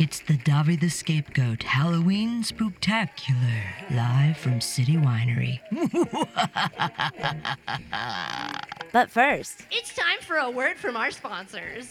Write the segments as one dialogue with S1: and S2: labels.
S1: It's the Davi the Scapegoat Halloween Spooktacular, live from City Winery.
S2: But first,
S3: It's time for a word from our sponsors.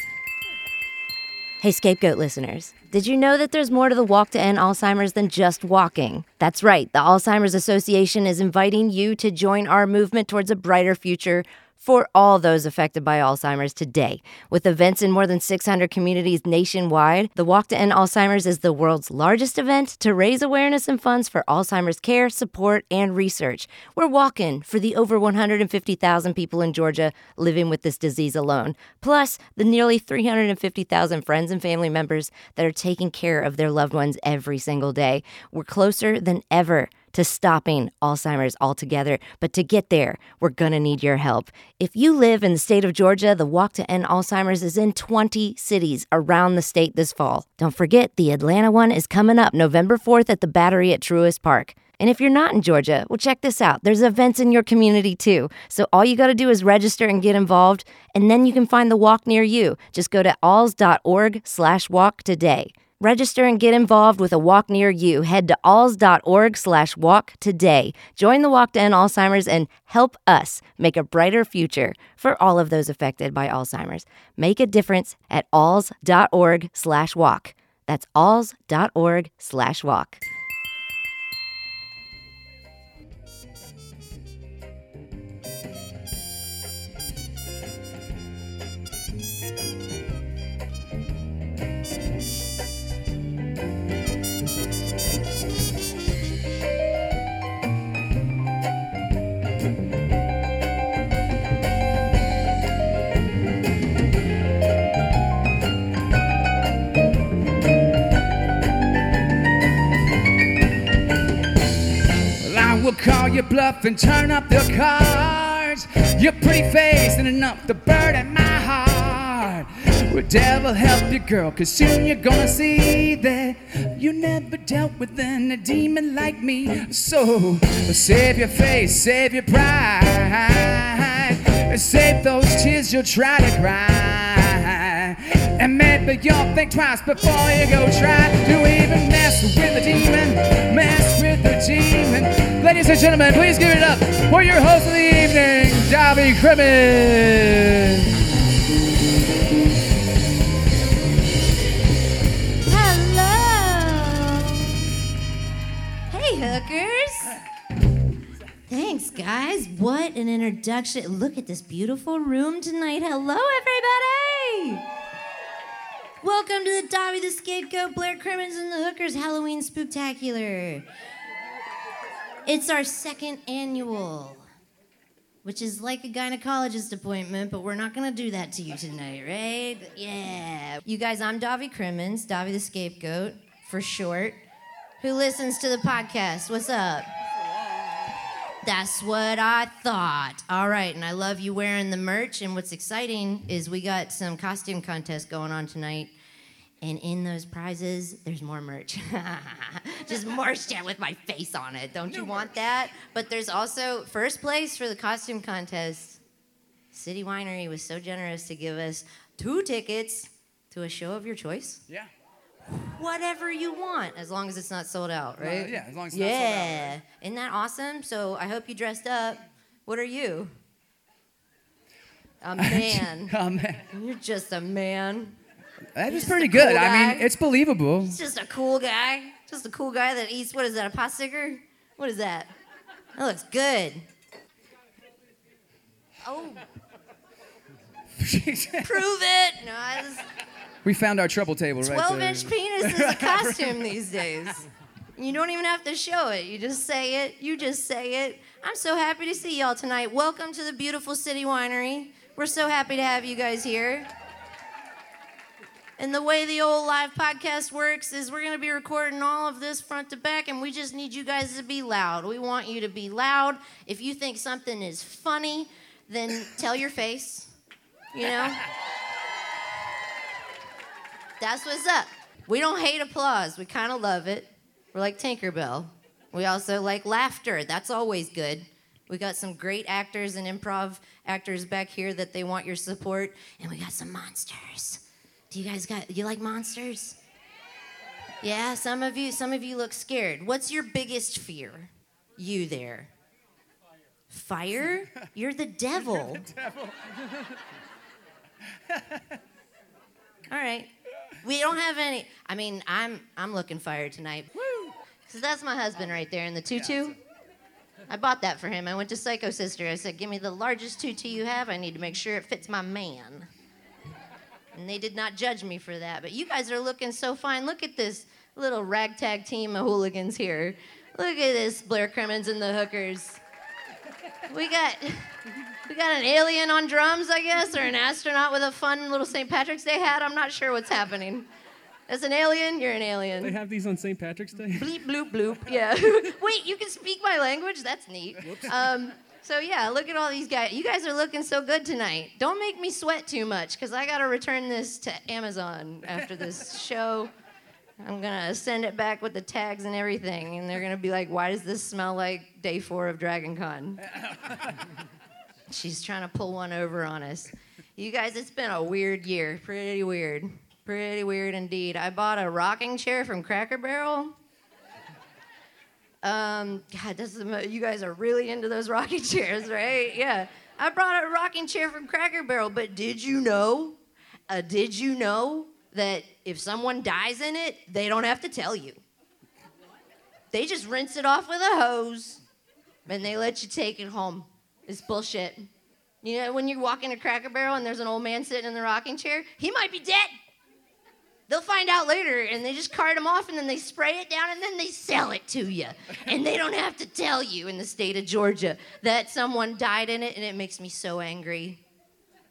S2: Hey, Scapegoat listeners, did you know that there's more to the walk to end Alzheimer's than just walking? That's right, the Alzheimer's Association is inviting you to join our movement towards a brighter future for all those affected by Alzheimer's today. With events in more than 600 communities nationwide, the Walk to End Alzheimer's is the world's largest event to raise awareness and funds for Alzheimer's care, support, and research. We're walking for the over 150,000 people in Georgia living with this disease alone, plus the nearly 350,000 friends and family members that are taking care of their loved ones every single day. We're closer than ever to stopping Alzheimer's altogether. But to get there, we're going to need your help. If you live in the state of Georgia, the Walk to End Alzheimer's is in 20 cities around the state this fall. Don't forget, the Atlanta one is coming up November 4th at the Battery at Truist Park. And if you're not in Georgia, well, check this out. There's events in your community too. So all you got to do is register and get involved, and then you can find the walk near you. Just go to alz.org slash walk today. Register and get involved with a walk near you. Head to alz.org slash walk today. Join the Walk to End Alzheimer's and help us make a brighter future for all of those affected by Alzheimer's. Make a difference at alz.org slash walk. That's alz.org slash walk.
S4: Will call your bluff and turn up the cards. Your pretty face and enough to burden my heart. Well, devil help you, girl, cause soon you're gonna see that you never dealt with a demon like me. So, save your face, save your pride, save those tears you'll try to cry. And maybe you'll think twice before you go try to even mess with the demon. Mess with the demon. Ladies and gentlemen, please give it up for your host of the evening, Davi Crimmins.
S3: Hello. Hey, hookers. Thanks, guys. What an introduction. Look at this beautiful room tonight. Hello, everybody. Welcome to the Davi the Scapegoat, Blair Crimmins, and the Hookers Halloween Spooktacular. It's our second annual, which is like a gynecologist appointment, but we're not gonna do that to you tonight, right? Yeah. You guys, I'm Davi Crimmins, Davi the Scapegoat for short, who listens to the podcast. What's up? That's what I thought. All right, and I love you wearing the merch. And what's exciting is we got some costume contest going on tonight. And in those prizes, there's more merch. Just more shit with my face on it. Don't you want that? But there's also first place for the costume contest. City Winery was so generous to give us two tickets to a show of your choice.
S4: Yeah.
S3: Whatever you want, as long as it's not sold out, right?
S4: yeah, as long as it's not sold out,
S3: Yeah. Isn't that awesome? So I hope you dressed up. What are you? A man.
S4: Oh, man.
S3: You're just a man.
S4: That is pretty good.
S3: cool
S4: I mean, it's believable.
S3: He's just a cool guy. Just a cool guy that eats, what is that, a pot sticker? What is that? That looks good. Oh, prove it. No, I just,
S4: we found our trouble table right
S3: 12 inch penis is a costume these days. You don't even have to show it. You just say it. You just say it. I'm so happy to see y'all tonight. Welcome to the beautiful City Winery. We're so happy to have you guys here. And the way the old live podcast works is we're going to be recording all of this front to back, and we just need you guys to be loud. We want you to be loud. If you think something is funny, then tell your face, you know? That's what's up. We don't hate applause, we kind of love it. We're like Tinkerbell. We also like laughter. That's always good. We got some great actors and improv actors back here that they want your support, and we got some monsters. Do you guys got you like monsters? Yeah, some of you some of you look scared. What's your biggest fear? You there. Fire? You're the devil. All right. We don't have any I mean, I'm I'm looking fire tonight. Woo! So that's my husband right there in the tutu. I bought that for him. I went to Psycho Sister. I said, "Give me the largest tutu you have. I need to make sure it fits my man." And they did not judge me for that. But you guys are looking so fine. Look at this little ragtag team of hooligans here. Look at this, Blair Crimmins and the hookers. We got we got an alien on drums, I guess, or an astronaut with a fun little St. Patrick's Day hat. I'm not sure what's happening. As an alien, you're an alien.
S5: They have these on St. Patrick's Day.
S3: Bleep bloop bloop. Yeah. Wait, you can speak my language? That's neat. Um, so yeah, look at all these guys. You guys are looking so good tonight. Don't make me sweat too much, because I gotta return this to Amazon after this show. I'm gonna send it back with the tags and everything, and they're gonna be like, "Why does this smell like day four of Dragon Con?" She's trying to pull one over on us. You guys, it's been a weird year. Pretty weird. Pretty weird indeed. I bought a rocking chair from Cracker Barrel. Um, God, this is, you guys are really into those rocking chairs, right? Yeah. I brought a rocking chair from Cracker Barrel, but did you know? Uh, did you know that if someone dies in it, they don't have to tell you? They just rinse it off with a hose and they let you take it home. It's bullshit. You know, when you walk into Cracker Barrel and there's an old man sitting in the rocking chair, he might be dead. They'll find out later and they just cart them off and then they spray it down and then they sell it to you. And they don't have to tell you in the state of Georgia that someone died in it and it makes me so angry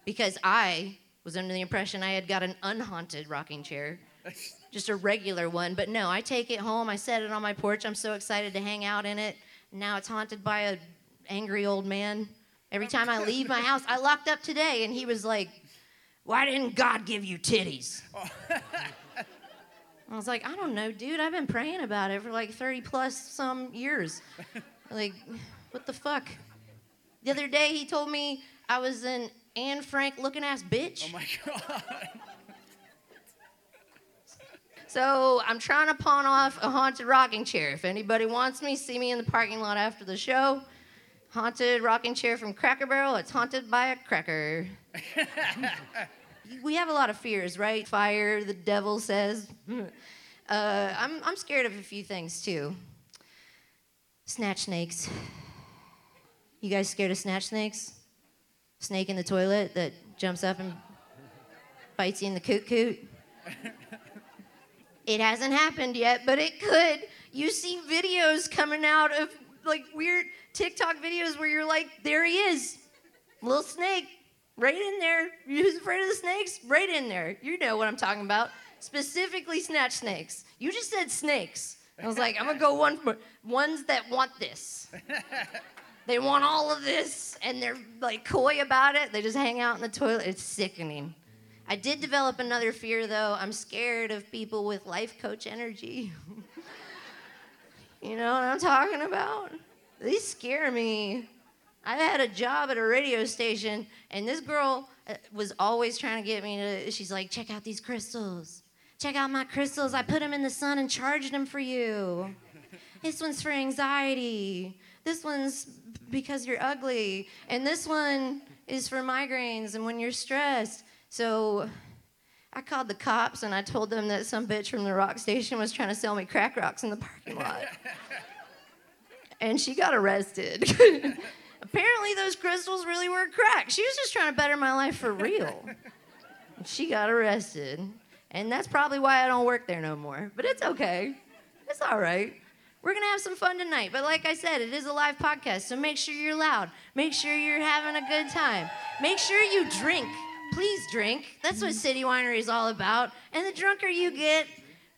S3: because I was under the impression I had got an unhaunted rocking chair. Just a regular one, but no, I take it home, I set it on my porch. I'm so excited to hang out in it. Now it's haunted by a angry old man. Every time I leave my house, I locked up today and he was like, "Why didn't God give you titties?" I was like, I don't know, dude. I've been praying about it for like 30 plus some years. Like, what the fuck? The other day he told me I was an Anne Frank looking ass bitch.
S4: Oh my god.
S3: So I'm trying to pawn off a haunted rocking chair. If anybody wants me, see me in the parking lot after the show. Haunted rocking chair from Cracker Barrel. It's haunted by a cracker. we have a lot of fears, right? Fire, the devil says. Uh, I'm, I'm scared of a few things too. Snatch snakes. You guys scared of snatch snakes? Snake in the toilet that jumps up and bites you in the coot coot? It hasn't happened yet, but it could. You see videos coming out of like weird TikTok videos where you're like, there he is, little snake, right in there. Who's afraid of the snakes? Right in there. You know what I'm talking about. Specifically, snatch snakes. You just said snakes. I was like, I'm gonna go one for ones that want this. They want all of this, and they're like coy about it. They just hang out in the toilet. It's sickening. I did develop another fear, though. I'm scared of people with life coach energy. you know what I'm talking about? They scare me. I had a job at a radio station, and this girl uh, was always trying to get me to. She's like, check out these crystals. Check out my crystals. I put them in the sun and charged them for you. This one's for anxiety. This one's because you're ugly. And this one is for migraines and when you're stressed. So I called the cops and I told them that some bitch from the rock station was trying to sell me crack rocks in the parking lot. and she got arrested. Apparently, those crystals really were crack. She was just trying to better my life for real. she got arrested. And that's probably why I don't work there no more. But it's okay. It's all right. We're going to have some fun tonight. But like I said, it is a live podcast, so make sure you're loud. Make sure you're having a good time. Make sure you drink. Please drink. That's what City Winery is all about. And the drunker you get,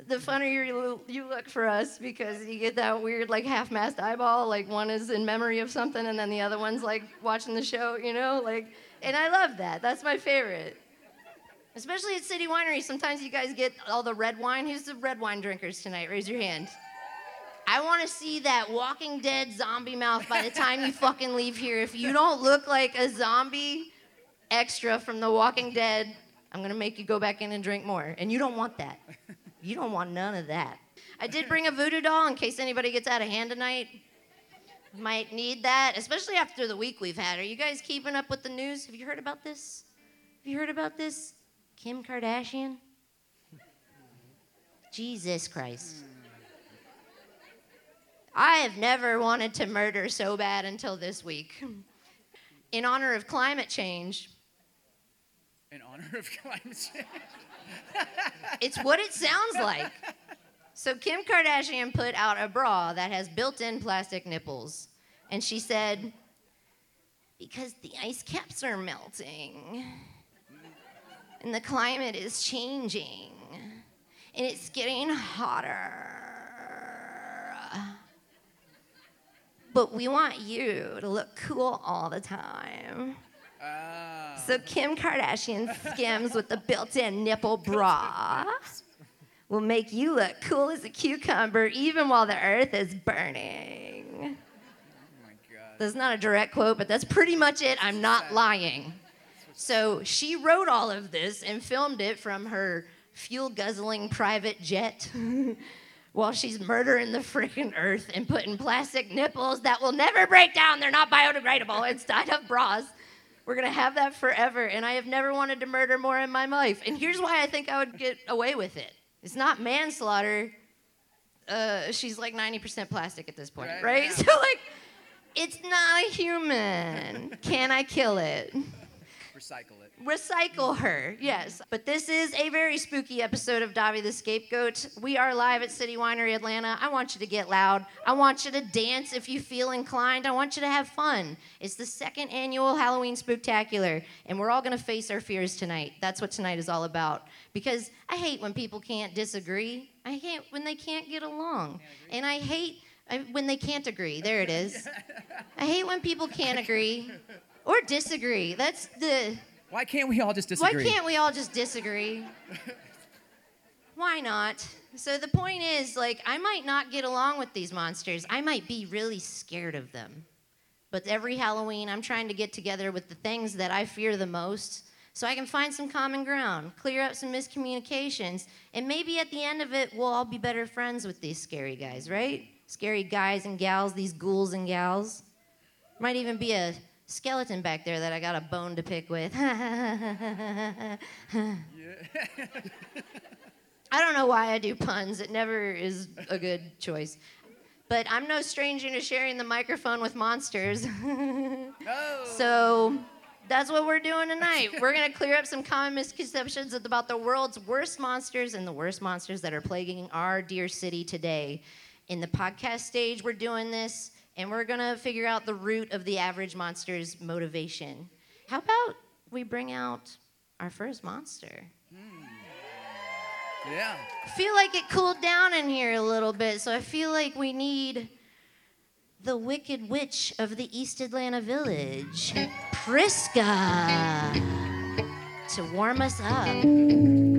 S3: the funnier you, you look for us because you get that weird, like, half mast eyeball. Like, one is in memory of something, and then the other one's, like, watching the show, you know? Like, and I love that. That's my favorite. Especially at City Winery, sometimes you guys get all the red wine. Who's the red wine drinkers tonight? Raise your hand. I want to see that Walking Dead zombie mouth by the time you fucking leave here. If you don't look like a zombie extra from The Walking Dead, I'm gonna make you go back in and drink more. And you don't want that. You don't want none of that. I did bring a voodoo doll in case anybody gets out of hand tonight. Might need that, especially after the week we've had. Are you guys keeping up with the news? Have you heard about this? Have you heard about this? Kim Kardashian? Jesus Christ. I have never wanted to murder so bad until this week. In honor of climate change,
S4: In honor of climate change.
S3: it's what it sounds like. So Kim Kardashian put out a bra that has built-in plastic nipples, and she said, "Because the ice caps are melting, and the climate is changing, and it's getting hotter." But we want you to look cool all the time.
S4: Ah.
S3: So Kim Kardashian skims with the built-in nipple bra will make you look cool as a cucumber even while the earth is burning.
S4: oh my God.
S3: That's not a direct quote, but that's pretty much it. I'm not lying. So she wrote all of this and filmed it from her fuel guzzling private jet while she's murdering the freaking earth and putting plastic nipples that will never break down. They're not biodegradable inside of bras. We're gonna have that forever, and I have never wanted to murder more in my life. And here's why I think I would get away with it. It's not manslaughter. Uh, she's like 90% plastic at this point,
S4: Right,
S3: right? So like, it's not a human. Can I kill it?
S4: Recycle it.
S3: Recycle her, yes. But this is a very spooky episode of Davi the Scapegoat. We are live at City Winery Atlanta. I want you to get loud. I want you to dance if you feel inclined. I want you to have fun. It's the second annual Halloween Spooktacular, and we're all gonna face our fears tonight. That's what tonight is all about. Because I hate when people can't disagree. I hate when they can't get along. And I hate I, when they can't agree. There it is. I hate when people can't agree or disagree. That's the
S4: Why can't we all just disagree?
S3: why can't we all just disagree? Why not? So the point is, like, I might not get along with these monsters. I might be really scared of them. But every Halloween, I'm trying to get together with the things that I fear the most so I can find some common ground, clear up some miscommunications, and maybe at the end of it, we'll all be better friends with these scary guys, right? Scary guys and gals, these ghouls and gals. Might even be a skeleton back there that I got a bone to pick with. I don't know why I do puns. It never is a good choice. But I'm no stranger to sharing the microphone with monsters.
S4: No.
S3: So that's what we're doing tonight. We're going to clear up some common misconceptions about the world's worst monsters and the worst monsters that are plaguing our dear city today. In the podcast stage, we're doing this, and we're to figure out the root of the average monster's motivation. How about we bring out our first monster? Hmm.
S4: Yeah.
S3: I feel like it cooled down in here a little bit, so I feel like we need the Wicked Witch of the East Atlanta Village, Prisca, to warm us up.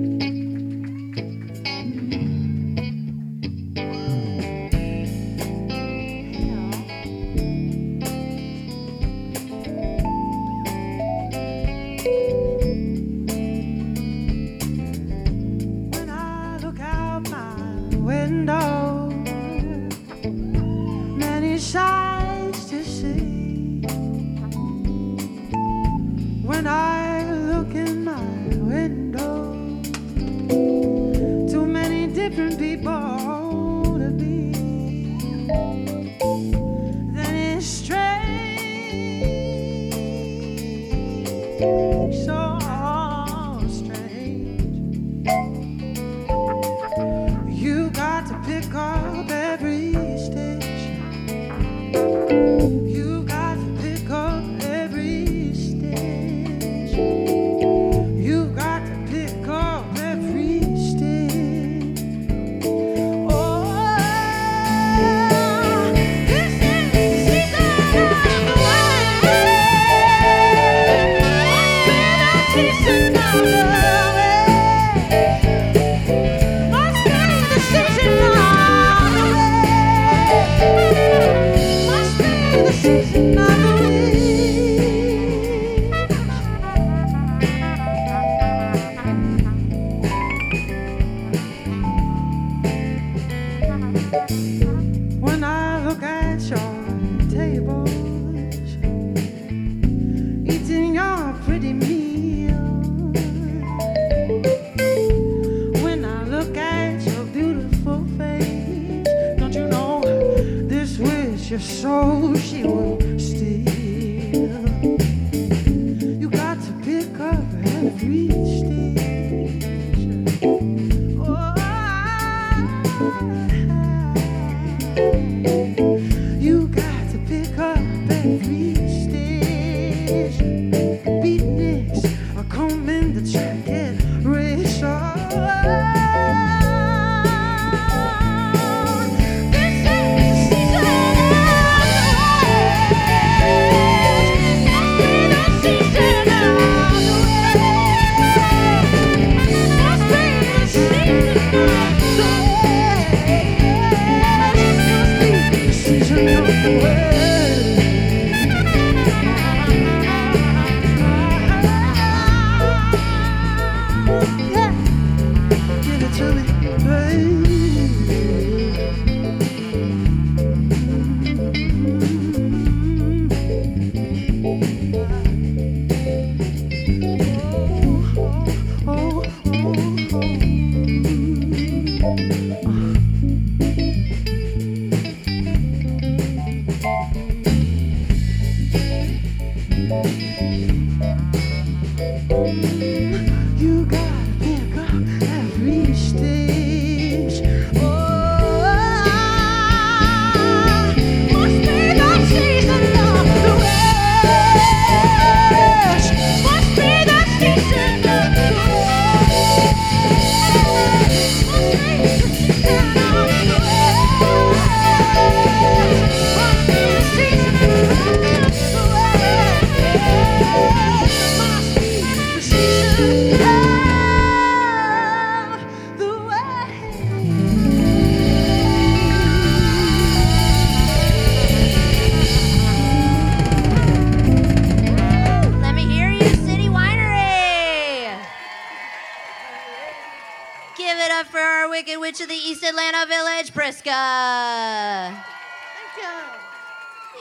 S6: Witch of the
S3: East Atlanta Village, Prisca.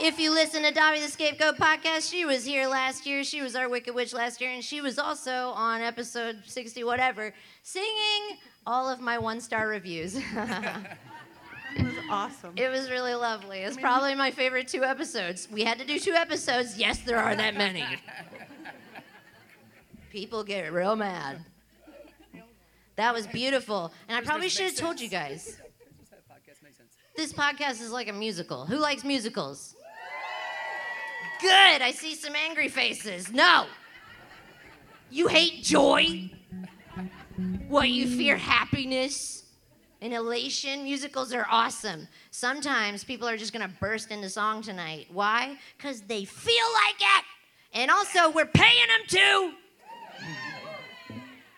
S3: If you listen to Davi the Scapegoat podcast, she was here last year. She was our Wicked Witch last year, and she was also on episode 60, whatever, singing all of my one star reviews.
S7: It was awesome.
S3: It was really lovely. It's probably my favorite two episodes. We had to do two episodes. Yes, there are that many. People get real mad. That was beautiful. And I probably should have told you guys. This podcast is like a musical. Who likes musicals? Good. I see some angry faces. No. You hate joy? What, you fear happiness and elation? Musicals are awesome. Sometimes people are just going to burst into song tonight. Why? Because they feel like it. And also, we're paying them to.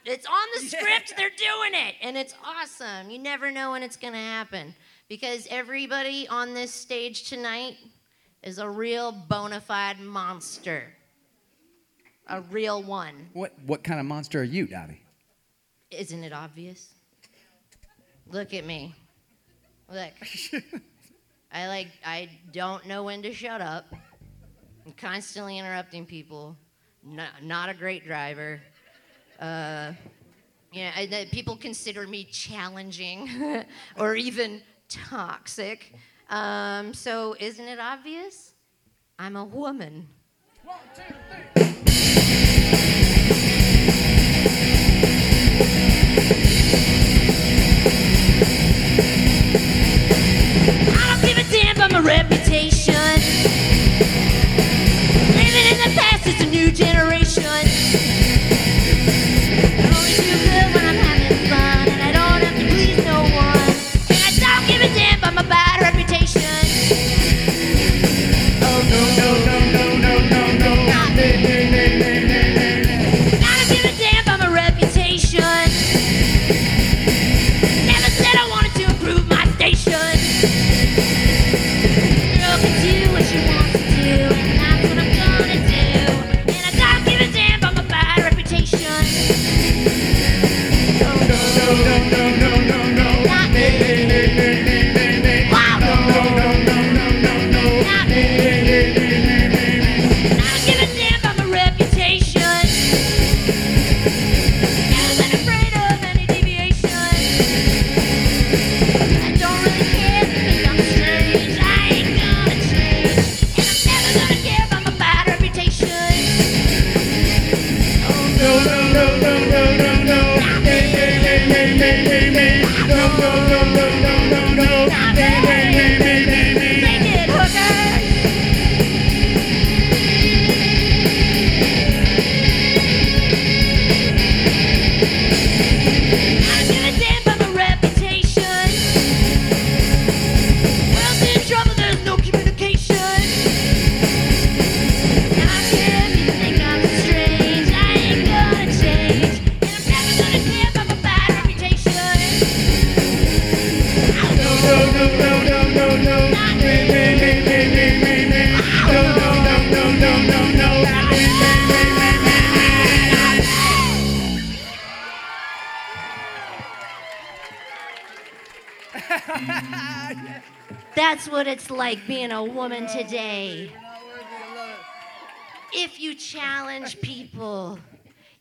S3: It's on the script, yeah. they're doing it, and it's awesome. You never know when it's going to happen because everybody on this stage tonight is a real bona fide monster. A real one.
S4: What, what kind of monster are you, Dottie?
S3: Isn't it obvious? Look at me. Look. I like I don't know when to shut up. I'm constantly interrupting people. Not a great driver. Uh, yeah, I, people consider me challenging or even toxic. Um, so, isn't it obvious? I'm a woman. A reputation.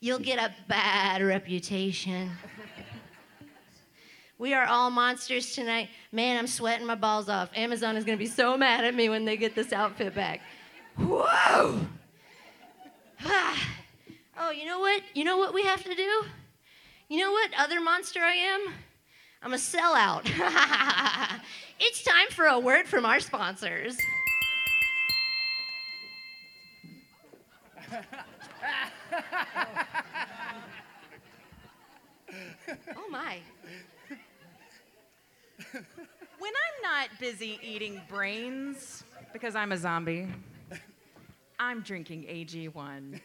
S3: You'll get a bad reputation. We are all monsters tonight. Man, I'm sweating my balls off. Amazon is going to be so mad at me when they get this outfit back. Whoa! Ah. oh, you know what? You know what we have to do? You know what other monster I am? I'm a sellout. it's time for a word from our sponsors. oh my.
S8: When I'm not busy eating brains because I'm a zombie, I'm drinking AG1.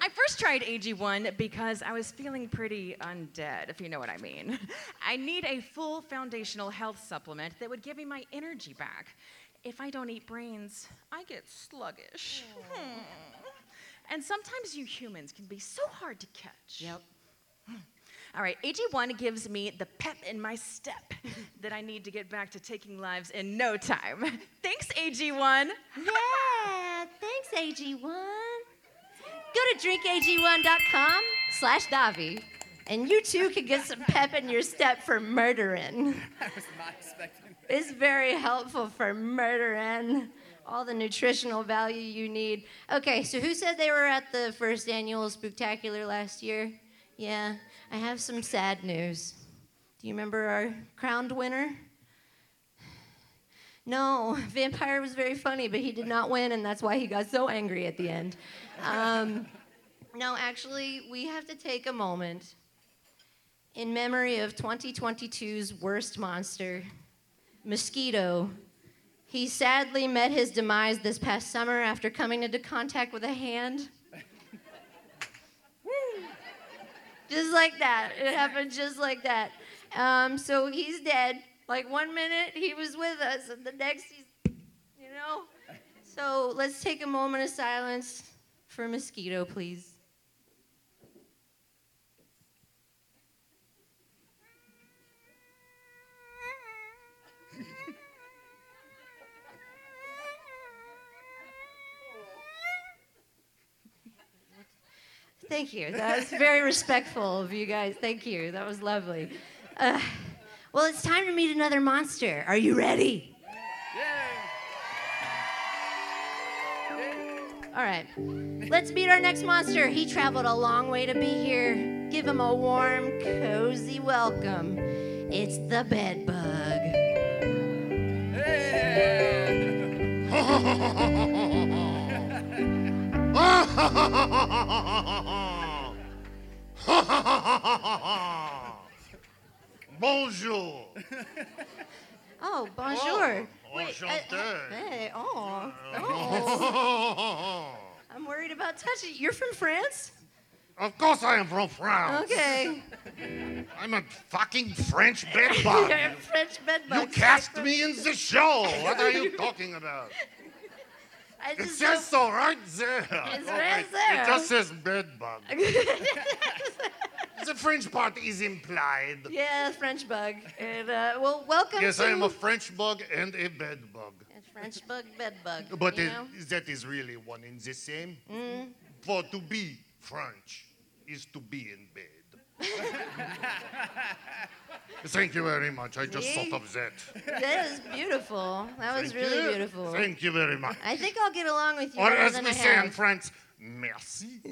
S8: I first tried AG1 because I was feeling pretty undead, if you know what I mean. I need a full foundational health supplement that would give me my energy back. If I don't eat brains, I get sluggish. Hmm. And sometimes you humans can be so hard to catch.
S3: Yep.
S8: All right, AG1 gives me the pep in my step that I need to get back to taking lives in no time. Thanks, AG1.
S3: Yeah, thanks, AG1. Go to drinkag1.com slash Davi, and you too can get some pep in your step for murdering.
S4: I was not expecting that.
S3: It's very helpful for murdering all the nutritional value you need. Okay, so who said they were at the first annual Spooktacular last year? Yeah, I have some sad news. Do you remember our crowned winner? No, Vampire was very funny, but he did not win, and that's why he got so angry at the end. Um, no, actually, we have to take a moment in memory of 2022's worst monster, Mosquito. He sadly met his demise this past summer after coming into contact with a hand. just like that. It happened just like that. Um, so he's dead. Like one minute he was with us, and the next he's, you know. So let's take a moment of silence for Mosquito, please. Thank you. That was very respectful of you guys. Thank you. That was lovely. Uh, well, it's time to meet another monster. Are you ready? All right. Let's meet our next monster. He traveled a long way to be here. Give him a warm, cozy welcome. It's the bed bug.
S9: Bonjour.
S3: Oh, bonjour.
S9: Oh,
S3: Wait, uh,
S9: enchanté.
S3: hey, oh, oh. I'm worried about touching. You're from France?
S9: of course I am from France.
S3: Okay.
S9: I'm a fucking French
S3: You're
S9: bedbug.
S3: a French bed
S9: you cast me in the show. What are you talking about?
S3: I
S9: It
S3: just
S9: says so right there.
S3: It's right there.
S9: It just says bedbug. the French part is implied.
S3: yeah, French bug. And uh, well, welcome
S9: Yes,
S3: to
S9: I am a French bug and a bedbug.
S3: a French bug bed bug.
S9: But it, that is really one in the same.
S3: Mm.
S9: For to be French is to be in bed. Thank you very much. I just
S3: See?
S9: thought of that.
S3: that is beautiful. That was
S9: Thank
S3: really
S9: you.
S3: beautiful.
S9: Thank you very much.
S3: I think I'll get along with you
S9: Or
S3: better
S9: as
S3: than
S9: we
S3: I
S9: say in
S3: have.
S9: France, merci.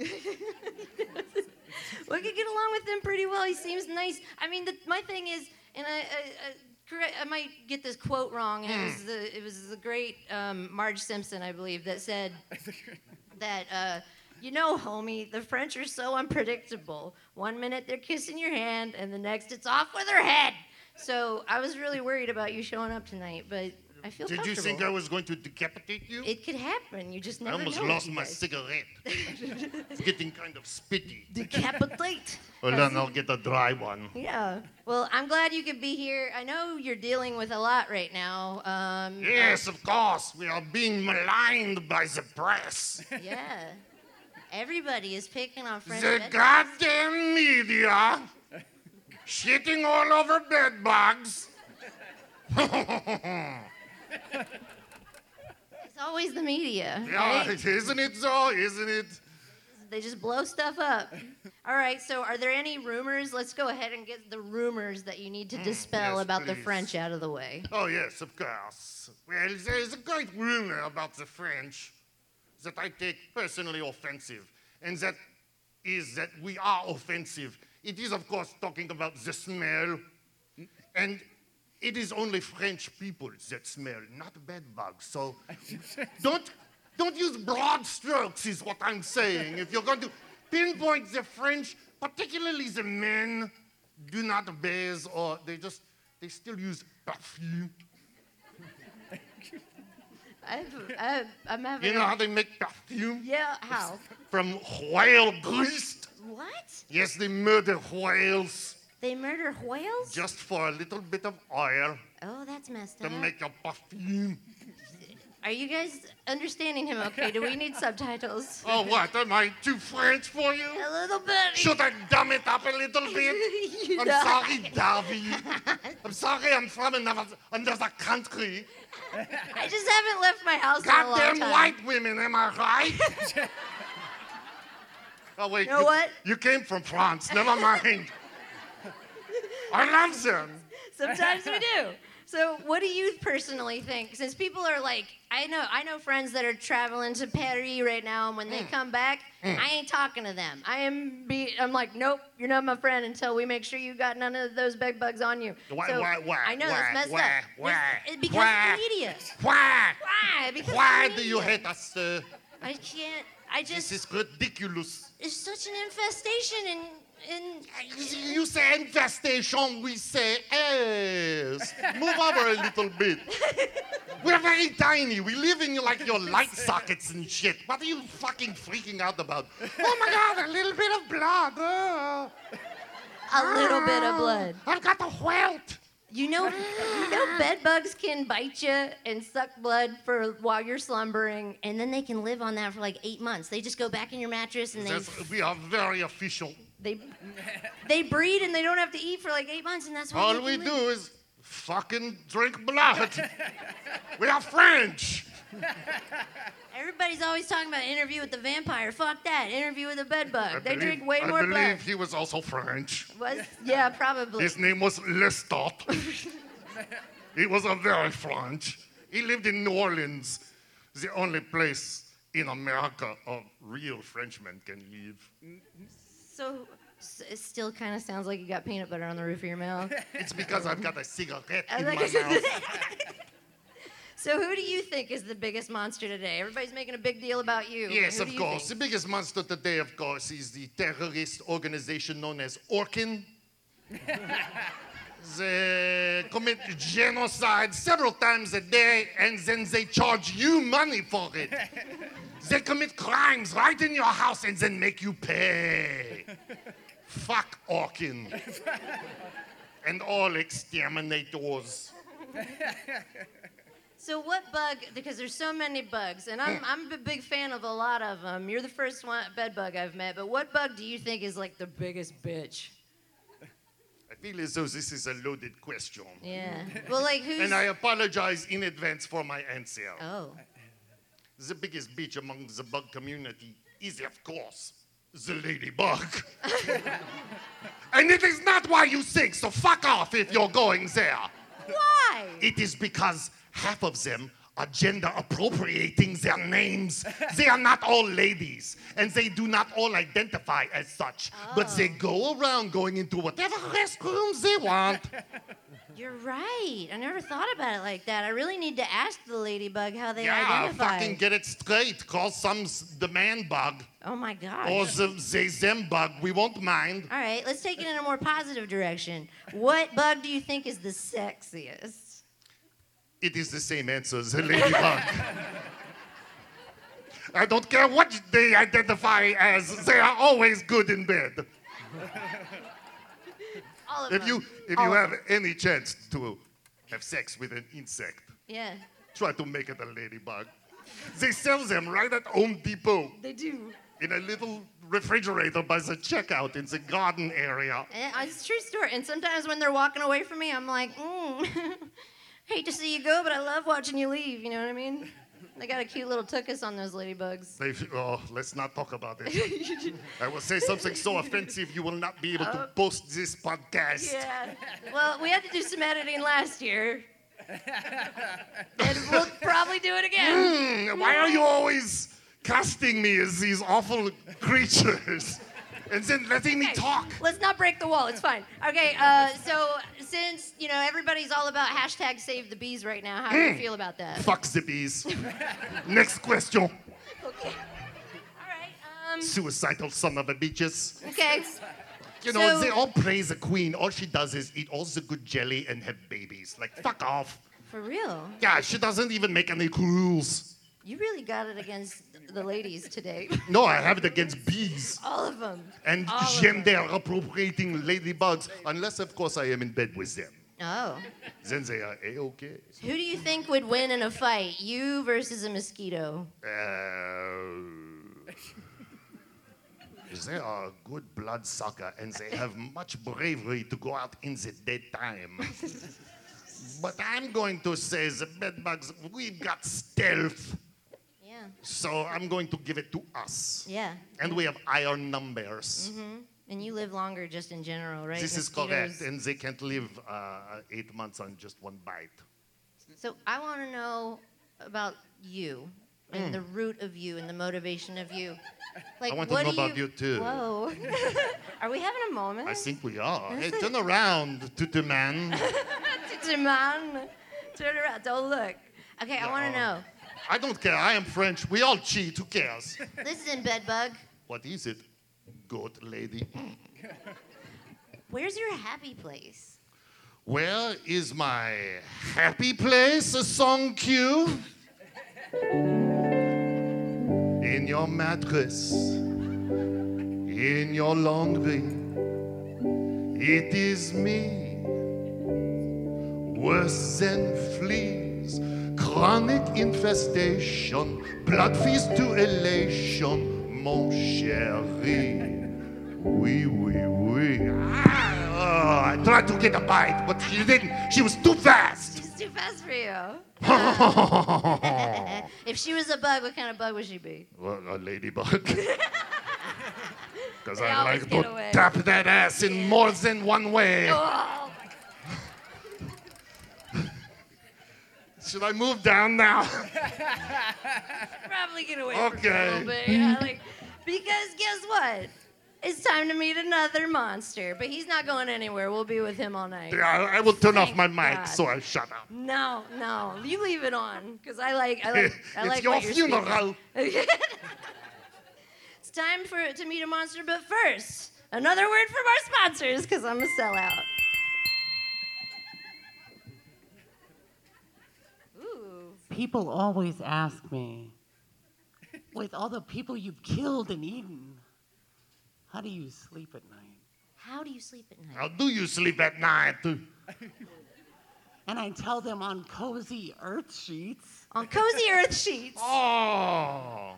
S3: We could get along with him pretty well. He seems nice. I mean, the, my thing is, and I, I, I, correct, I might get this quote wrong. And it was the it was the great um, Marge Simpson, I believe, that said that. Uh, you know, homie, the French are so unpredictable. One minute they're kissing your hand, and the next it's off with her head. So I was really worried about you showing up tonight, but I feel
S9: Did you think I was going to decapitate you?
S3: It could happen. You just
S9: I
S3: never
S9: almost
S3: know.
S9: lost my cigarette. it's getting kind of spitty.
S3: Decapitate.
S9: Well, then I'll get a dry one.
S3: Yeah. Well, I'm glad you could be here. I know you're dealing with a lot right now. Um,
S9: Yes, of course. We are being maligned by the press.
S3: Yeah. Everybody is picking on French.
S9: The
S3: bed-
S9: goddamn media shitting all over bedbugs.
S3: It's always the media.
S9: Yeah,
S3: right?
S9: isn't it so? Isn't it?
S3: They just blow stuff up. All right, so are there any rumors? Let's go ahead and get the rumors that you need to dispel
S9: Mm, yes,
S3: about the. French out of the way.
S9: Oh, yes, of course. Well, there's a great rumor about the French that I take personally offensive, and that is that we are offensive. It is, of course, talking about the smell, and it is only French people that smell, not bed bugs. So don't, don't use broad strokes, is what I'm saying. If you're going to pinpoint the French, particularly the men, do not bathe or they just, they still use perfume.
S3: I've, I'm having.
S9: You know how they make perfume?
S3: Yeah, how?
S9: From whale grease.
S3: What?
S9: Yes, they murder whales
S3: They murder whales?
S9: just for a little bit of oil
S3: Oh, that's messed
S9: to
S3: up.
S9: To make a perfume.
S3: Are you guys understanding him okay? Do we need subtitles?
S9: Oh, what? Am I too French for you?
S3: A little bit.
S9: Should I dumb it up a little bit? I'm
S3: know-
S9: sorry, Darby. I'm sorry I'm from another, another country.
S3: I just haven't left my house in a long
S9: Goddamn white women, am I right? oh, wait.
S3: You know what?
S9: You came from France. Never mind. I love them.
S3: Sometimes we do. So, what do you personally think? Since people are like, I know, I know friends that are traveling to Paris right now, and when
S9: Mm.
S3: they come back, I ain't talking to them. I am be, I'm like, nope, you're not my friend until we make sure you got none of those bed bugs on you.
S9: Why-
S3: So,
S9: why- why-
S3: I know
S9: why-
S3: that's messed
S9: why-
S3: up.
S9: why-
S3: It's- because
S9: why?
S3: the media.
S9: Why?
S3: Why? Because
S9: Why do you hate us, sir?
S3: I can't. I just.
S9: This is ridiculous.
S3: It's such an infestation, and and
S9: You say infestation, we say ass. Move over a little bit. We're very tiny. We live in like your light sockets and shit. What are you fucking freaking out about? Oh my god, a little bit of blood. Oh.
S3: a little bit of blood.
S9: Ah, I've got the welt.
S3: You know, you know, ah. bed bugs can bite you and suck blood for while you're slumbering, and then they can live on that for like eight months. They just go back in your mattress and they
S9: That's- we are very official.
S3: They they breed and they don't have to eat for like eight months, and that's why
S9: All we do is fucking drink blood. we are French.
S3: Everybody's always talking about interview with the vampire. Fuck that. Interview with the bedbug.
S9: I
S3: they
S9: believe-
S3: drink way
S9: I
S3: more blood.
S9: I believe he was also French.
S3: Was yeah, probably.
S9: His name was Lestat. he was a very French. He lived in New Orleans, the only place in America a real Frenchman can live.
S3: So it still kind of sounds like you got peanut butter on the roof of your mouth.
S9: It's because I've got a cigarette in my mouth.
S3: So who do you think is the biggest monster today? Everybody's making a big deal about you.
S9: Yes,
S3: Who
S9: of
S3: you
S9: course. The
S3: think?
S9: biggest monster today, of course, is the terrorist organization known as Orkin. they commit genocide several times a day and then they charge you money for it. They commit crimes right in your house and then make you pay. Fuck Orkin. and all exterminators.
S3: So what bug? Because there's so many bugs, and I'm I'm a big fan of a lot of them. You're the first one bed bug I've met, but what bug do you think is like the biggest bitch?
S9: I feel as though this is a loaded question.
S3: Yeah. Well, like who's?
S9: And I apologize in advance for my answer.
S3: oh.
S9: The biggest bitch among the bug community is, of course, the ladybug. and it is not why you think, so fuck off if you're going there.
S3: Why?
S9: It is because half of them are gender appropriating their names. they are not all ladies, and they do not all identify as such, but oh. they go around going into whatever restrooms they want.
S3: You're right. I never thought about it like that. I really need to ask the ladybug how they
S9: yeah,
S3: identify.
S9: fucking get it straight. Call some s- the man bug.
S3: oh my God.
S9: Or the them bug, we won't mind.
S3: All right, let's take it in a more positive direction. What bug do you think is the sexiest?
S9: It is the same answer as the ladybug. I don't care what they identify as, they are always good in bed.
S3: All of
S9: If
S3: them.
S9: you if
S3: All
S9: you have any chance to have sex with an insect,
S3: Yeah,
S9: try to make it a ladybug. They sell them right at Home Depot
S3: they do.
S9: in a little refrigerator by the checkout in the garden area.
S3: It's a true story. And sometimes when they're walking away from me, I'm like, mm. hate to see you go, but I love watching you leave. You know what I mean? They got a cute little tuchus on those ladybugs.
S9: They, oh, let's not talk about it. I will say something so offensive you will not be able to post this podcast.
S3: Yeah. Well, we had to do some editing last year. and we'll probably do it again.
S9: Hmm, why are you always casting me as these awful creatures and then letting me talk?
S3: Let's not break the wall. It's fine. Okay, uh, so since you know everybody's all about hashtag save the bees right now, how do you feel about that?
S9: Fuck the bees. Next question.
S3: Okay. All right. Um.
S9: Suicidal son of a bitches.
S3: Okay.
S9: You know,
S3: So-
S9: they all praise the queen. All she does is eat all the good jelly and have babies. Like, fuck off.
S3: For real,
S9: Yeah, she doesn't even make any rules.
S3: you really got it against the ladies today.
S9: No, I have it against bees
S3: all of them.
S9: and
S3: All of
S9: gender appropriating ladybugs, unless, of course, I am in bed with them.
S3: Oh.
S9: Then they are a-okay.
S3: Who do you think would win in a fight, you versus a mosquito?
S9: Uh, they are a good blood sucker and they have much bravery to go out in the daytime. but I'm going to say the bedbugs, we've got stealth.
S3: Yeah.
S9: So I'm going to give it to us.
S3: Yeah.
S9: And we have iron numbers.
S3: And you live longer just in general, right?
S9: This is correct. And they can't live uh, eight months on just one bite.
S3: So I want to know about you and the root of you and the motivation of you. Like,
S9: Hmm. want to know about you too.
S3: Whoa. Are we having a moment?
S9: I think we are. Hey, turn around, tutu man.
S3: tutu man. Turn around. Don't look. Okay, I want to know.
S9: I don't care. I am French. We all cheat. Who cares?
S3: This is Listen, bedbug.
S9: What is it? Goat lady.
S3: Where's your happy place?
S9: Where is my happy place? A song cue? In your mattress, in your laundry, it is me. Worse than fleas, chronic infestation, blood feast to elation, mon chéri. Oui, oui, oui. Ah, I tried to get a bite, but she didn't. She was too fast.
S3: She's too fast for you. if she was a bug, what kind of bug would she be?
S9: well, a ladybug. Because I like to
S3: away.
S9: tap that ass in more than one way.
S3: Oh,
S9: Should I move down now?
S3: probably get away from
S9: Okay.
S3: a little bit. Yeah, like, because guess what? It's time to meet another monster, but he's not going anywhere. We'll be with him all night.
S9: Yeah, I I will turn off my mic
S3: God.
S9: so I shut up.
S3: No, no, you leave it on because I like. I like. I
S9: it's your
S3: what you're
S9: funeral.
S3: it's time for to meet a monster, but first, another word from our sponsors because I'm a sellout.
S10: People always ask me, with all the people you've killed and eaten, how do you sleep at night?
S3: How do you sleep at night?
S9: How do you sleep at night?
S10: And I tell them on cozy earth sheets,
S3: On cozy earth sheets.
S9: Oh.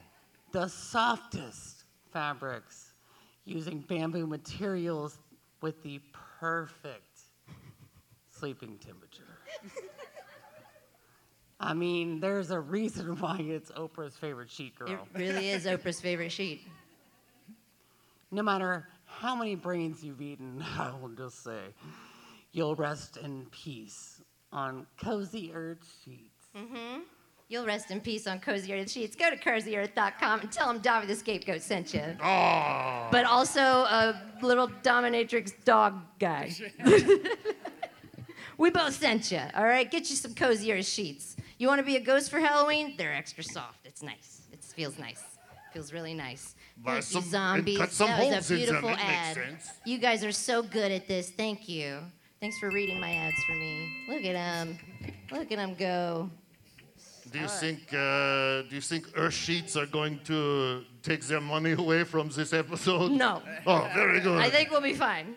S10: the softest fabrics, using bamboo materials with the perfect sleeping temperature. I mean, there's a reason why it's Oprah's favorite sheet girl.
S3: It really is Oprah's favorite sheet.
S10: no matter how many brains you've eaten, I will just say, you'll rest in peace on cozy earth sheets. Mm-hmm.
S3: You'll rest in peace on Cozy Earth Sheets. Go to cozyearth.com and tell them Davi the Scapegoat sent you.
S9: Oh.
S3: But also a little dominatrix dog guy. we both sent you, all right? Get you some Cozy Earth Sheets. You want to be a ghost for Halloween? They're extra soft. It's nice. It feels nice. Feels really nice.
S9: Buy
S3: Thank
S9: some- and
S3: zombies.
S9: cut some
S3: that was a beautiful ad. You guys are so good at this. Thank you. Thanks for reading my ads for me. Look at them. Look at them go.
S9: Do you think uh, do you think Earth Sheets are going to take their money away from this episode?
S3: No.
S9: Oh, very good.
S3: I think we'll be fine.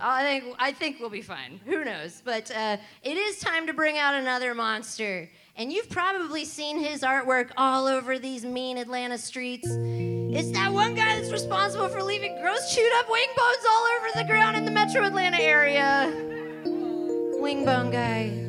S3: I think I think we'll be fine. Who knows? But uh, it is time to bring out another monster, and you've probably seen his artwork all over these mean Atlanta streets. It's that one guy that's responsible for leaving gross chewed up wing bones all over the ground in the Metro Atlanta area. Wing bone guy.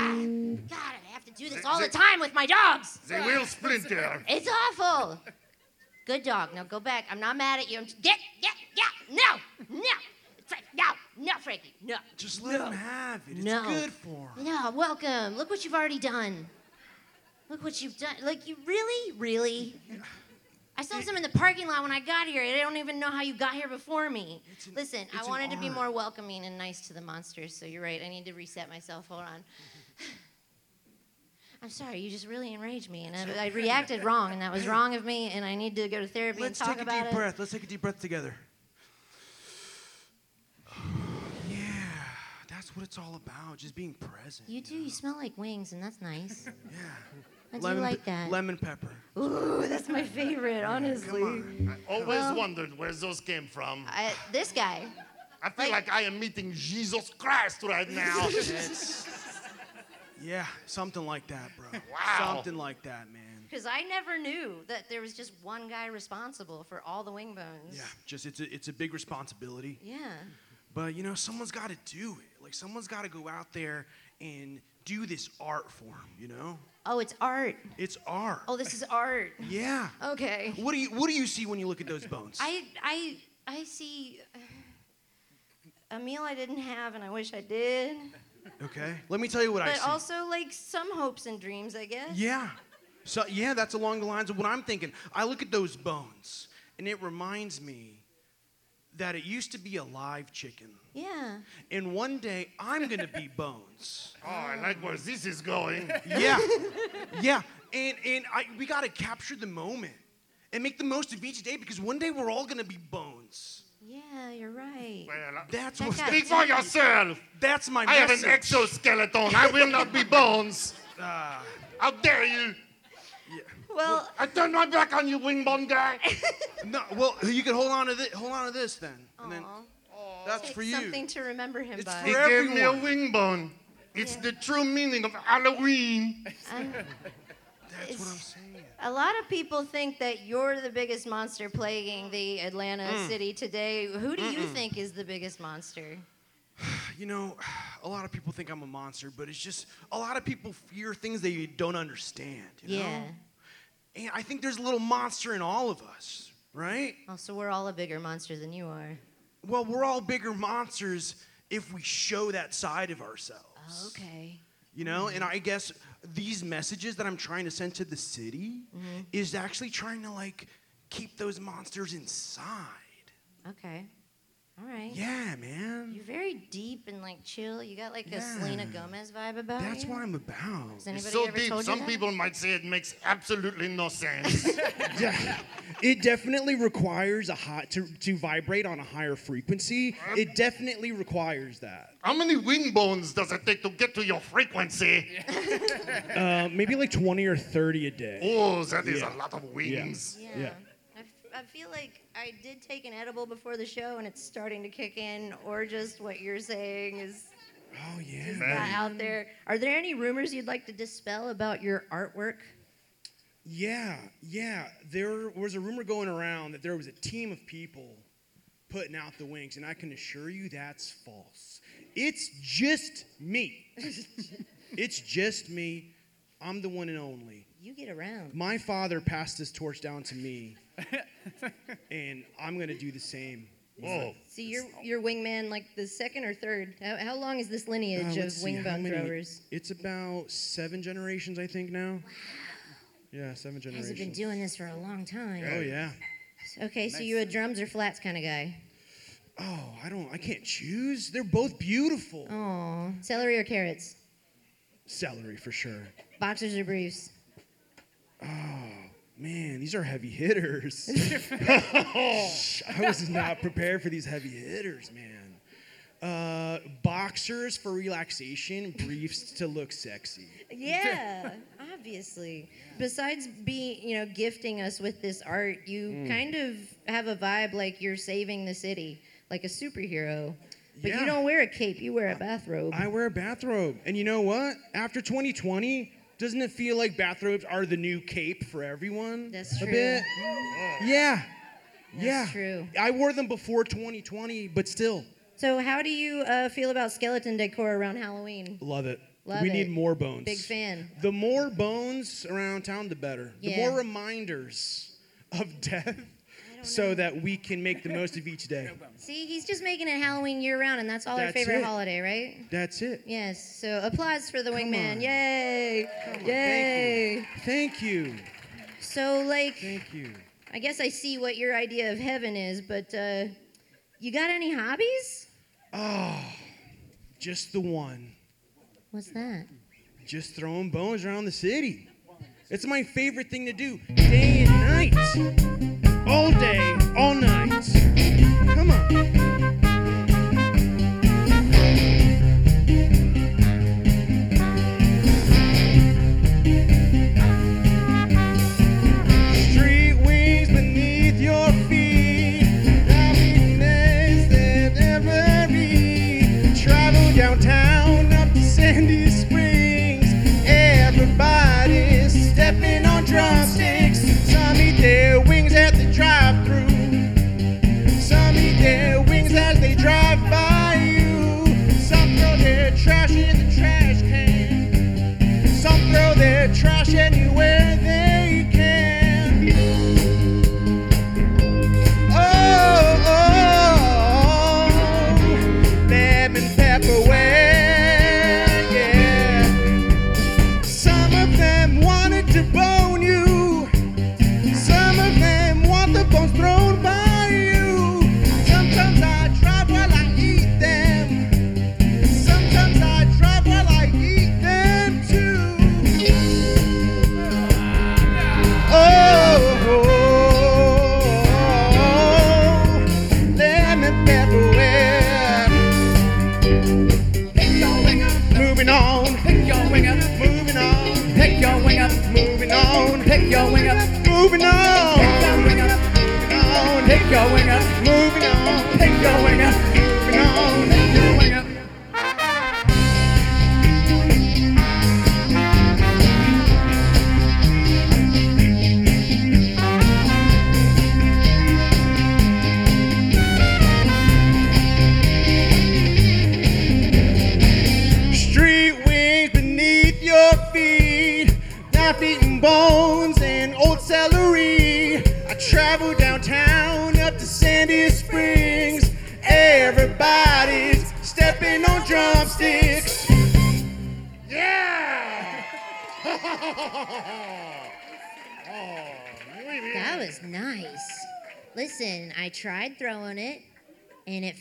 S3: God, I have to do this all the time with my dogs.
S9: They will splinter.
S3: It's awful. Good dog. Now go back. I'm not mad at you. I'm just, get, get, get. No, no. It's like, no, no, Frankie, no.
S11: Just let him have it. It's
S3: No.
S11: good for him.
S3: No, welcome. Look what you've already done. Look what you've done. Like, you really, really? I saw some in the parking lot when I got here. I don't even know how you got here before me. Listen, I wanted to be more welcoming and nice to the monsters, so you're right. I need to reset myself. Hold on. Mm-hmm. I'm sorry, you just really enraged me, and I, I reacted wrong, and that was wrong of me, and I need to go to therapy
S11: Let's
S3: and talk
S11: take a deep breath. Let's take a deep breath together. yeah, that's what it's all about. Just being present.
S3: You do. You smell like wings, and that's nice.
S11: Yeah.
S3: I do
S11: lemon,
S3: like that.
S11: Lemon pepper.
S3: Ooh, that's my favorite, honestly.
S9: I always
S3: Well-
S9: wondered where those came from.
S3: I, this guy.
S9: I feel like I am meeting Jesus Christ right now.
S11: Yeah, something like that, bro.
S9: Wow.
S11: Something like that, man.
S3: Because I never knew that there was just one guy responsible for all the wing bones.
S11: Yeah, just it's a, it's a big responsibility.
S3: Yeah.
S11: But you know, someone's got to do it. Like someone's got to go out there and do this art for them. You know,
S3: Oh, it's art.
S11: it's art.
S3: Oh, this is art.
S11: Yeah.
S3: Okay.
S11: What do you What do you see when you look at those bones?
S3: I I I see a meal I didn't have and I wish I did.
S11: Okay. Let me tell you what I see.
S3: But also like some hopes and dreams, I guess.
S11: Yeah. So yeah, that's along the lines of what I'm thinking. I look at those bones, and it reminds me that it used to be a live chicken,
S3: Yeah.
S11: and one day I'm gonna be bones.
S9: Oh, I like where this is going.
S11: Yeah, yeah, and and I, we gotta capture the moment and make the most of each day because one day we're all gonna be bones.
S3: Yeah, you're right.
S9: Well,
S11: That's
S3: That
S11: what.
S3: got
S9: speak for yourself.
S11: That's my message.
S9: I have an exoskeleton. I will not be bones.
S11: Ah,
S9: How dare you?
S3: Well,
S9: I turn my back on you, wingbone guy.
S11: no, well, you can hold on to this. Hold on to this then, and then
S3: aw.
S11: that's
S3: Take
S11: for you.
S3: something to remember him
S11: It's
S3: by.
S9: He
S11: for
S9: gave me a
S11: everyone.
S9: wing bone. It's the true meaning of Halloween.
S3: I'm-
S11: That's what I'm saying.
S3: A lot of people think that you're the biggest monster plaguing the Atlanta
S11: Mm.
S3: city today. Who do you think is the biggest monster?
S11: You know, a lot of people think I'm a monster, but it's just a lot of people fear things they don't understand. You
S3: Yeah.
S11: Know? And I think there's a little monster in all of us, right?
S3: Oh, so we're all a bigger monster than you are.
S11: Well, we're all bigger monsters if we show that side of ourselves.
S3: Oh, okay.
S11: You know, and I guess these messages that I'm trying to send to the city
S3: Mm-hmm.
S11: is actually trying to like keep those monsters inside.
S3: Okay. All right.
S11: Yeah, man.
S3: You're very deep and like chill. You got like a
S11: Yeah.
S3: Selena Gomez vibe about
S11: That's
S3: you.
S11: what I'm about.
S3: Has anybody
S9: It's so
S3: ever
S9: deep,
S3: told you
S9: some
S3: that?
S9: people might say it makes absolutely no sense.
S12: Yeah, it definitely requires a high to, to vibrate on a higher frequency. It definitely requires that.
S9: How many wing bones does it take to get to your frequency?
S12: Uh, maybe like 20 or 30 a day.
S9: Oh, that is
S12: Yeah.
S9: a lot of wings.
S3: Yeah.
S12: Yeah.
S3: I, f- I feel like I did take an edible before the show and it's starting to kick in, or just what you're saying is
S12: Oh yeah.
S3: just not out there. Are there any rumors you'd like to dispel about your artwork?
S12: Yeah, yeah. There was a rumor going around that there was a team of people putting out the wings, and I can assure you that's false. It's just me. it's just me. I'm the one and only.
S3: You get around.
S12: My father passed this torch down to me, and I'm gonna do the same.
S9: Whoa.
S3: See, you're you're wingman like the second or third. How, how long is this
S12: Uh,
S3: lineage of
S12: let's see, how
S3: wingbone
S12: many-
S3: throwers?
S12: It's about seven generations, I think now. Yeah, seven
S3: You
S12: generations.
S3: guys have been doing this for a long time.
S12: Oh yeah.
S3: Okay, so you a drums or flats kind of guy?
S12: Oh, I don't. I can't choose. They're both beautiful.
S3: Oh, celery or carrots?
S12: Celery for sure.
S3: Boxers or briefs?
S12: Oh
S11: Man, these are heavy hitters. I was not prepared for these heavy hitters, man. Uh, boxers for relaxation, briefs to look sexy.
S3: Yeah, obviously. Besides being, you know, gifting us with this art, you
S11: Mm.
S3: kind of have a vibe like you're saving the city, like a superhero. But
S11: Yeah.
S3: you don't wear a cape, you wear a bathrobe.
S11: I wear a bathrobe. And you know what? After 2020, doesn't it feel like bathrobes are the new cape for everyone?
S3: That's
S11: A
S3: true.
S11: bit? Yeah.
S3: That's
S11: yeah.
S3: true.
S11: I wore them before 2020, but still.
S3: So, how do you uh, feel about skeleton decor around Halloween?
S11: Love it.
S3: Love
S11: we
S3: it.
S11: need more bones.
S3: Big fan.
S11: The more bones around town, the better. The more reminders of death so that we can make the most of each day.
S3: See, he's just making it Halloween year round, and that's all our favorite
S11: it.
S3: holiday, right?
S11: That's it.
S3: Yes. So, applause for the wingman.
S11: on.
S3: Yay! Yay!
S11: Thank you.
S3: So, like,
S11: Thank you.
S3: I guess I see what your idea of heaven is, but uh, you got any hobbies?
S11: Oh, just the one.
S3: What's that?
S11: Just throwing bones around the city. It's my favorite thing to do, day and night. All day, all night. Come on.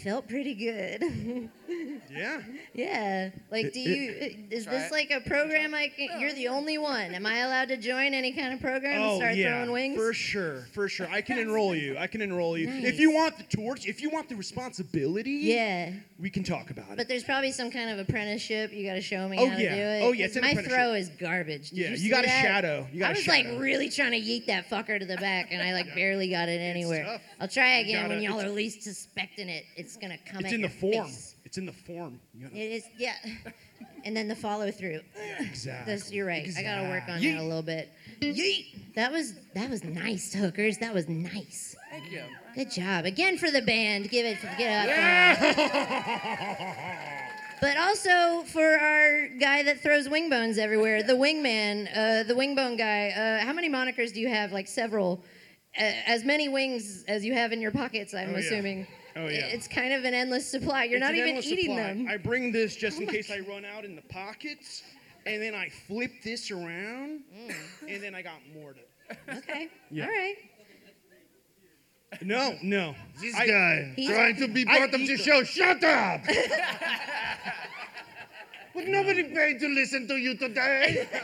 S3: Felt pretty good.
S11: Yeah.
S3: yeah. Like, do you? Uh, is
S11: Try
S3: this
S11: it.
S3: like a program? I can, you're the only one. Am I allowed to join any kind of program and oh, start
S11: Oh, yeah,
S3: throwing wings?
S11: for sure, for sure. I can enroll you. I can enroll you.
S3: Nice.
S11: If you want the torch, if you want the responsibility,
S3: Yeah.
S11: we can talk about it.
S3: But there's probably some kind of apprenticeship. You got to show me
S11: Oh,
S3: how to do it.
S11: Oh, yeah, it's an
S3: My throw is garbage. Did
S11: Yeah,
S3: you,
S11: you gotta
S3: that?
S11: shadow. You gotta
S3: I was
S11: shadow.
S3: like really trying to yeet that fucker to the back, and I like barely got it anywhere.
S11: tough.
S3: I'll try again
S11: gotta-
S3: when y'all are least suspecting it. It's gonna come
S11: it's in the form.
S3: face.
S11: It's in the form. You gotta-
S3: It is, yeah. And then the follow through.
S11: exactly.
S3: That's, you're right. I gotta work on
S11: Exactly.
S3: that a little bit. Yeet. That was that was nice, hookers. That was nice.
S4: Thank you.
S3: Good job again for the band. Give it, get up. Yeah. But also for our guy that throws wing bones everywhere, the wingman, uh, the wingbone guy. Uh, how many monikers do you have? Like several. Uh, as many wings as you have in your pockets, I'm
S11: Oh, yeah.
S3: Assuming.
S11: Oh, yeah.
S3: It's kind of an endless supply. You're
S11: It's
S3: not even eating
S11: supply.
S3: them.
S11: I bring this just oh in case I run out in the pockets, and then I flip this around, mm. and then I got more to.
S3: Okay.
S11: Yeah.
S3: All right.
S11: No, no.
S9: This
S11: I-
S9: guy trying to be
S11: I
S9: part of the
S11: them.
S9: show. Shut up! Would nobody pay to listen to you today?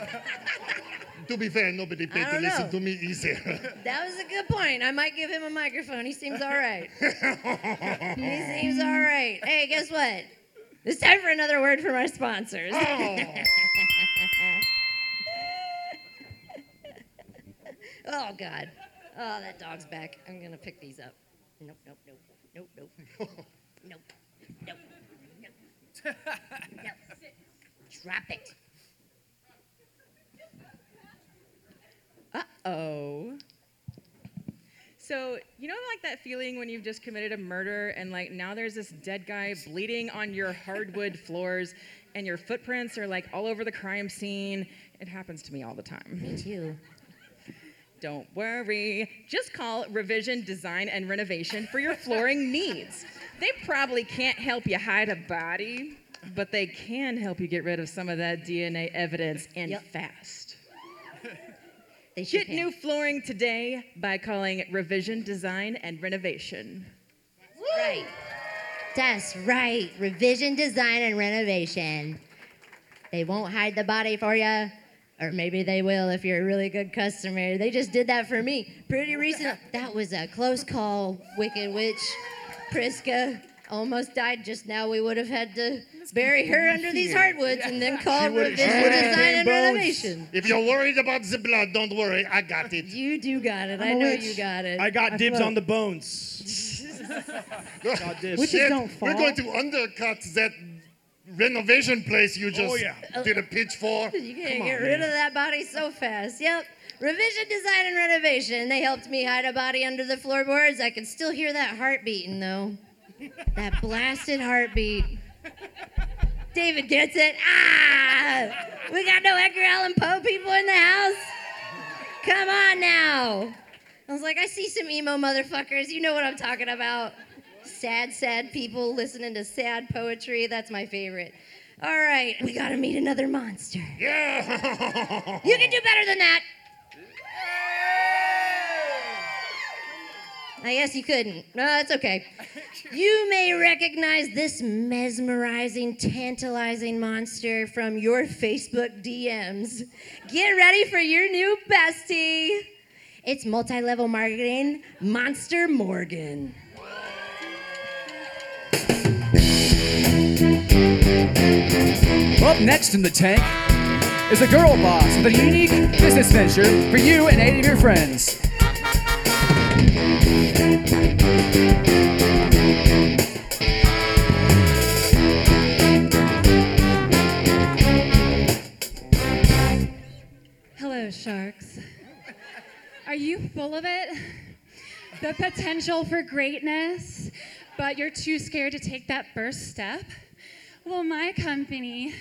S9: To be fair, nobody paid to
S3: don't
S9: listen to me either.
S3: That was a good point. I might give him a microphone. He seems all right. he seems all right. Hey, guess what? It's time for another word from our sponsors. Oh. oh, God. Oh, that dog's back. I'm going to pick these up. Nope, nope, nope. Nope, nope. Nope. Nope. Nope. Nope. Drop it.
S8: Uh oh. So, you know, like that feeling when you've just committed a murder and, like, now there's this dead guy bleeding on your hardwood floors and your footprints are, like, all over the crime scene? It happens to me all the time.
S3: Me too.
S8: Don't worry. Just call Revision Design and Renovation for your flooring needs. They probably can't help you hide a body, but they can help you get rid of some of that DNA evidence and
S3: Yep.
S8: fast.
S3: They
S8: Get new flooring today by calling Revision Design and Renovation.
S3: Right. That's right. Revision, design, and renovation. They won't hide the body for you, or maybe they will if you're a really good customer. They just did that for me pretty recent. That was a close call, Wicked Witch. Prisca almost died just now. We would have had to bury her under these hardwoods and then call Revision, design, and
S9: bones.
S3: renovation.
S9: If you're worried about the blood, don't worry, I got it.
S3: You do got it.
S11: I'm
S3: I
S11: a
S3: know
S11: witch.
S3: you got it.
S11: I got
S3: I
S11: dibs
S3: float.
S11: on the bones. got dibs.
S9: Witches
S11: Shit,
S9: don't We're going to undercut that renovation place you just
S11: Oh, yeah.
S9: did a pitch for.
S3: You can't
S9: Come
S3: get
S9: on,
S3: rid
S9: man.
S3: of that body so fast. Yep. Revision design and renovation. They helped me hide a body under the floorboards. I can still hear that heart beating though. That blasted heartbeat. David gets it. Ah! We got no Edgar Allan Poe people in the house. Come on now. I was like, I see some emo motherfuckers. You know what I'm talking about. Sad, sad people listening to sad poetry. That's my favorite. All right, we gotta meet another monster.
S9: Yeah.
S3: You can do better than that. I guess you couldn't. No, that's okay. You may recognize this mesmerizing, tantalizing monster from your Facebook DMs. Get ready for your new bestie. It's multi level marketing, Monster Morgan.
S4: Up next in the tank is a girl boss with a unique business venture for you and eight of your friends.
S13: Hello, sharks. Are you full of it? The potential for greatness, but you're too scared to take that first step? Well, my company,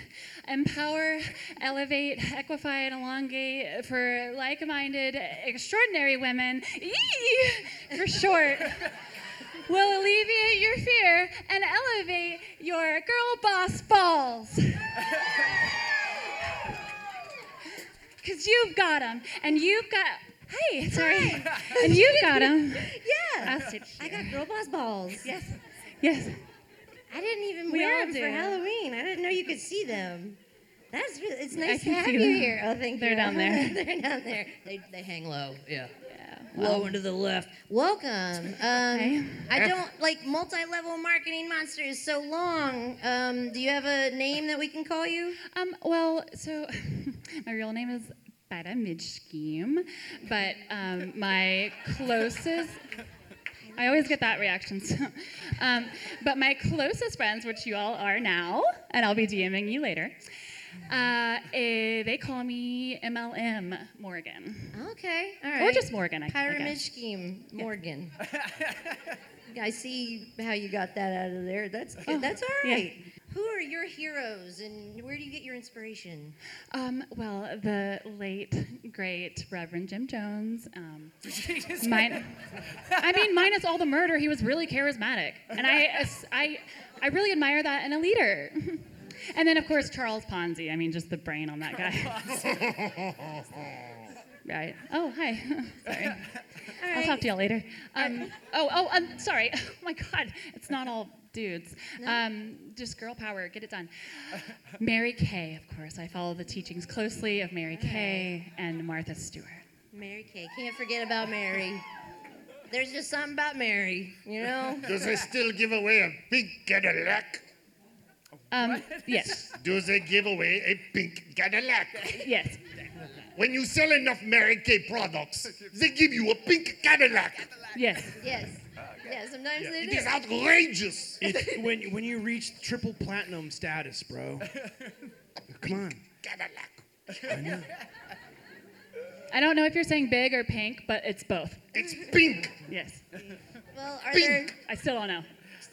S13: Empower, Elevate, Equify, and Elongate for like minded, extraordinary women, EE for short, will alleviate your fear and elevate your girl boss balls. Because you've got them, and you've got. Hey, sorry. And you've got them.
S3: Yeah. I got girl boss balls.
S13: Yes. Yes.
S3: I didn't even
S13: We
S3: wear them for. Halloween. I didn't know you could see them. That's really, it's nice to have you
S13: them.
S3: here. Oh, thank you.
S13: They're
S3: you.
S13: down there.
S3: They're down there. They, they hang low. Yeah.
S13: well.
S3: Low and to the left. Welcome. Um, I don't like multi-level marketing monster is so long. Um, do you have a name that we can call you?
S13: Um, well, so my real name is Beta Midscheme, but um, my closest. I always get that reaction. So, um, but my closest friends, which you all are now, and I'll be DMing you later, uh, eh, they call me MLM Morgan.
S3: Okay. All right.
S13: Or just Morgan, I- I
S3: Pyramid
S13: guess.
S3: scheme, Morgan. I see how you got that out of there. That's
S13: Oh,
S3: that's all
S13: yeah.
S3: Who are your heroes, and where do you get your inspiration?
S13: Um, well, the late, great Reverend Jim Jones. Um, mine, I mean, minus all the murder, he was really charismatic, and I, I, I really admire that in a leader. and then, of course, Charles Ponzi. I mean, just the brain on that guy. right. Oh, hi. sorry. I'll talk to y'all later. Um, oh, oh, I'm sorry. Oh my God, it's not all dudes. Um, just girl power, get it done. Mary Kay, of course. I follow the teachings closely of Mary Kay and Martha Stewart.
S3: Mary Kay. Can't forget about Mary. There's just something about Mary, you know?
S9: Do they still give away a pink Cadillac?
S13: Um, yes.
S9: Do they give away a pink Cadillac?
S13: Yes.
S9: When you sell enough Mary Kay products, they give you a pink Cadillac.
S13: Yes.
S3: Yes. Yeah, sometimes they do.
S9: is outrageous.
S11: It's when when you reach triple platinum status, bro. Come on.
S9: Cadillac.
S11: I know.
S13: I don't know if you're saying big or pink, but it's both.
S9: It's pink.
S13: Yes.
S3: Well, are there.
S13: I still don't know.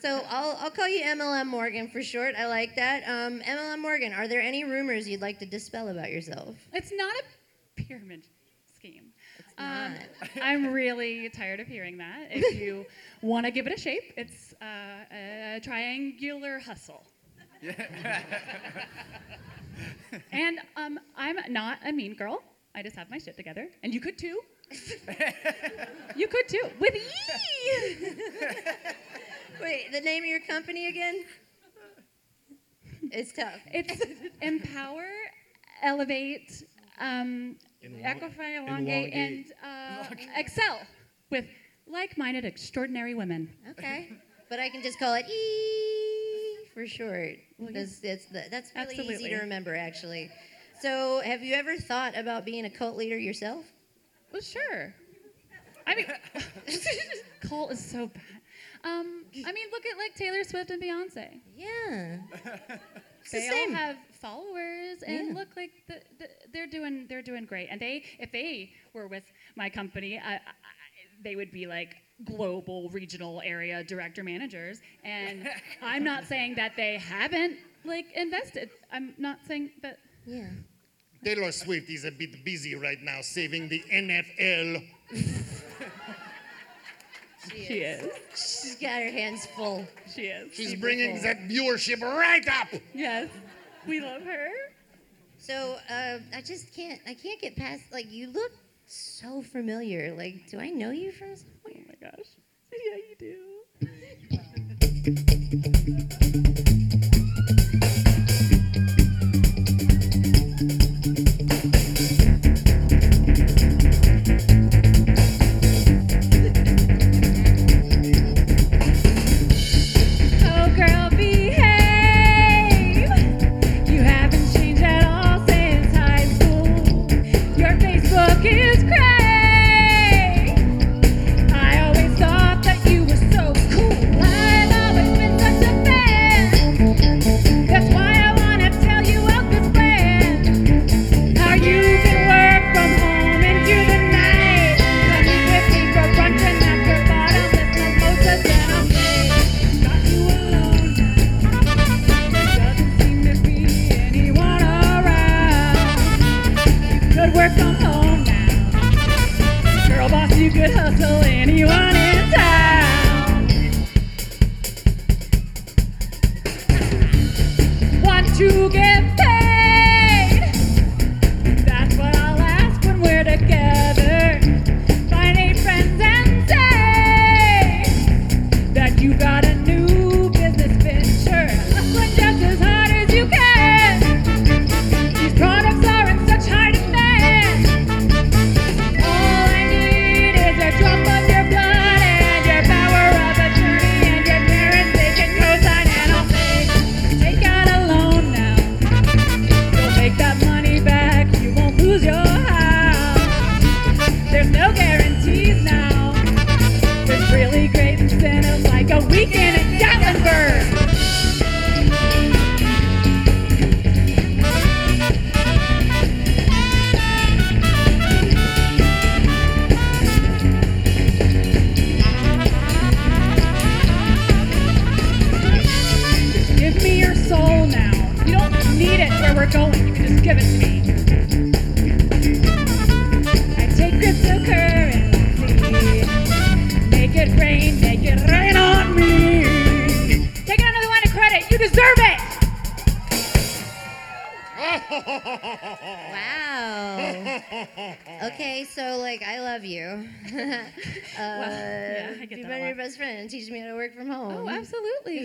S3: So I'll, I'll call you MLM Morgan for short. I like that. Um, MLM Morgan, are there any rumors you'd like to dispel about yourself?
S13: It's not a pyramid scheme.
S3: It's
S13: Um. I'm really tired of hearing that. If you want to give it a shape, it's uh, a triangular hustle. and um, I'm not a mean girl. I just have my shit together, and you could too. you could too, with E.
S3: Wait, the name of your company again? It's tough.
S13: It's empower, elevate, um,
S11: Enlo-
S13: equify, elongate, and uh, excel with like-minded, extraordinary women.
S3: Okay. But I can just call it E for short. That's, that's, the, that's really easy to remember, actually. So, have you ever thought about being a cult leader yourself?
S13: Well, sure. I mean, cult is so bad. Um, I mean, look at like Taylor Swift and Beyonce.
S3: Yeah. the
S13: They all
S3: same.
S13: have followers, and
S3: Yeah.
S13: look like the, the, they're doing they're doing great. And they, if they were with my company, I, I, they would be like global, regional, area director managers. And I'm not saying that they haven't like invested. I'm not saying that.
S3: Yeah.
S9: Taylor Swift is a bit busy right now saving the NFL.
S13: She is.
S3: She's got her hands full.
S13: She is.
S9: She's
S3: Super
S9: bringing
S3: full.
S9: that viewership right up.
S13: Yes, we love her.
S3: So uh, I just can't. I can't get past. Like you look so familiar. Like, do I know you from somewhere?
S13: Oh my gosh. Yeah, you do.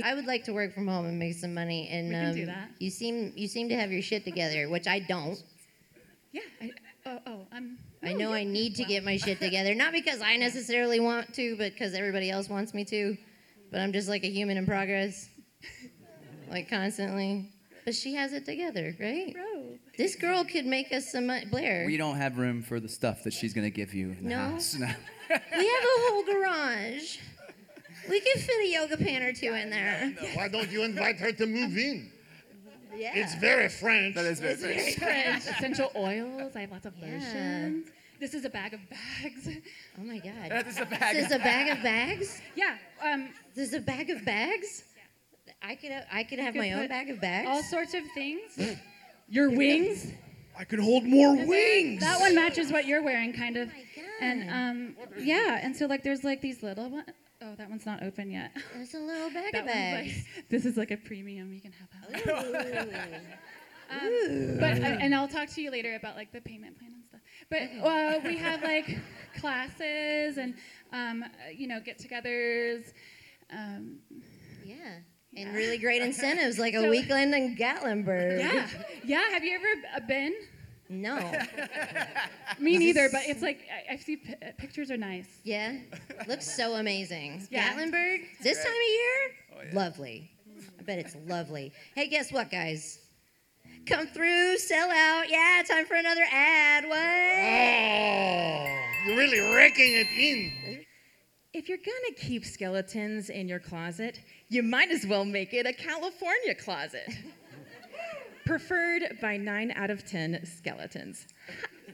S13: I
S3: would like to work from home and make some money. And
S13: We can do
S3: um,
S13: that.
S3: You seem you seem to have your shit together, which I don't.
S13: Yeah. I, oh, oh, I'm.
S3: I
S13: no,
S3: know I
S13: you're-
S3: need to
S13: wow.
S3: get my shit together, not because I necessarily want to, but because everybody else wants me to. But I'm just like a human in progress, like constantly. But she has it together, right?
S13: Bro.
S3: This girl could make us some money. Blair.
S4: We don't have room for the stuff that she's gonna give you in the
S3: No?
S4: house. No.
S3: We have a whole garage. We could fit a yoga pan or two in there.
S9: Why don't you invite her to move in?
S3: Yeah.
S9: It's very French.
S4: That is very
S3: It's very
S4: French.
S3: French.
S13: Essential oils. I have lots of
S3: Yeah.
S13: lotions. This is a bag of bags.
S3: Oh my god.
S4: That is a bag.
S3: This is a bag of bags?
S13: Yeah. Um,
S3: This is a bag of bags? I could have, I could have
S13: could
S3: my own bag of bags.
S13: all sorts of things. Your wings.
S11: I could hold more wings.
S13: That one matches what you're wearing, kind of.
S3: Oh
S13: And um, yeah, and so like there's like these little one oh that one's not open yet.
S3: There's a little bag
S13: That
S3: of bags.
S13: like this is like a premium. You can have that.
S3: Ooh.
S13: Um, but I, and I'll talk to you later about like the payment plan and stuff. But uh, we have like classes and um, uh, you know get-togethers. Um,
S3: Yeah. And really great incentives like a weekend in Gatlinburg.
S13: yeah, yeah. Have you ever uh, been?
S3: No.
S13: Me neither. But it's like I, I see p- uh, pictures are nice.
S3: Yeah. Looks so amazing.
S13: Yeah.
S3: Gatlinburg, this time of year? Lovely. I bet it's lovely. Hey, guess what, guys? Come through, sell out. Yeah, time for another ad. What?
S9: Oh, you're really raking it in.
S8: If you're gonna keep skeletons in your closet, you might as well make it a California closet. Preferred by 9 out of 10 skeletons.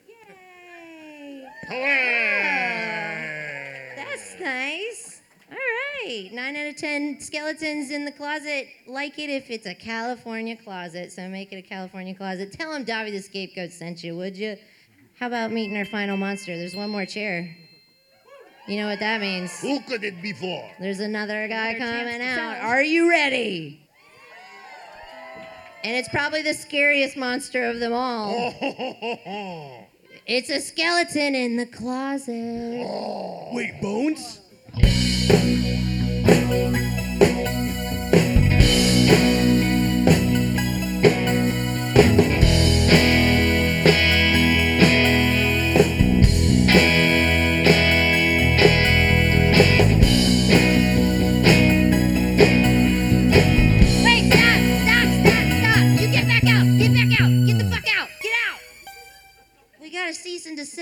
S3: Yay.
S9: Hooray!
S3: That's nice. All right. Nine out of 10 skeletons in the closet. Like it if it's a California closet. So make it a California closet. Tell them Davi the Scapegoat sent you, would you? How about meeting our final monster? There's one more chair. You know what that means?
S9: Who could it be for?
S3: There's another guy
S13: Another
S3: coming out. Are you ready? And it's probably the scariest monster of them all.
S9: Oh,
S3: It's a skeleton in the closet.
S11: Wait, bones?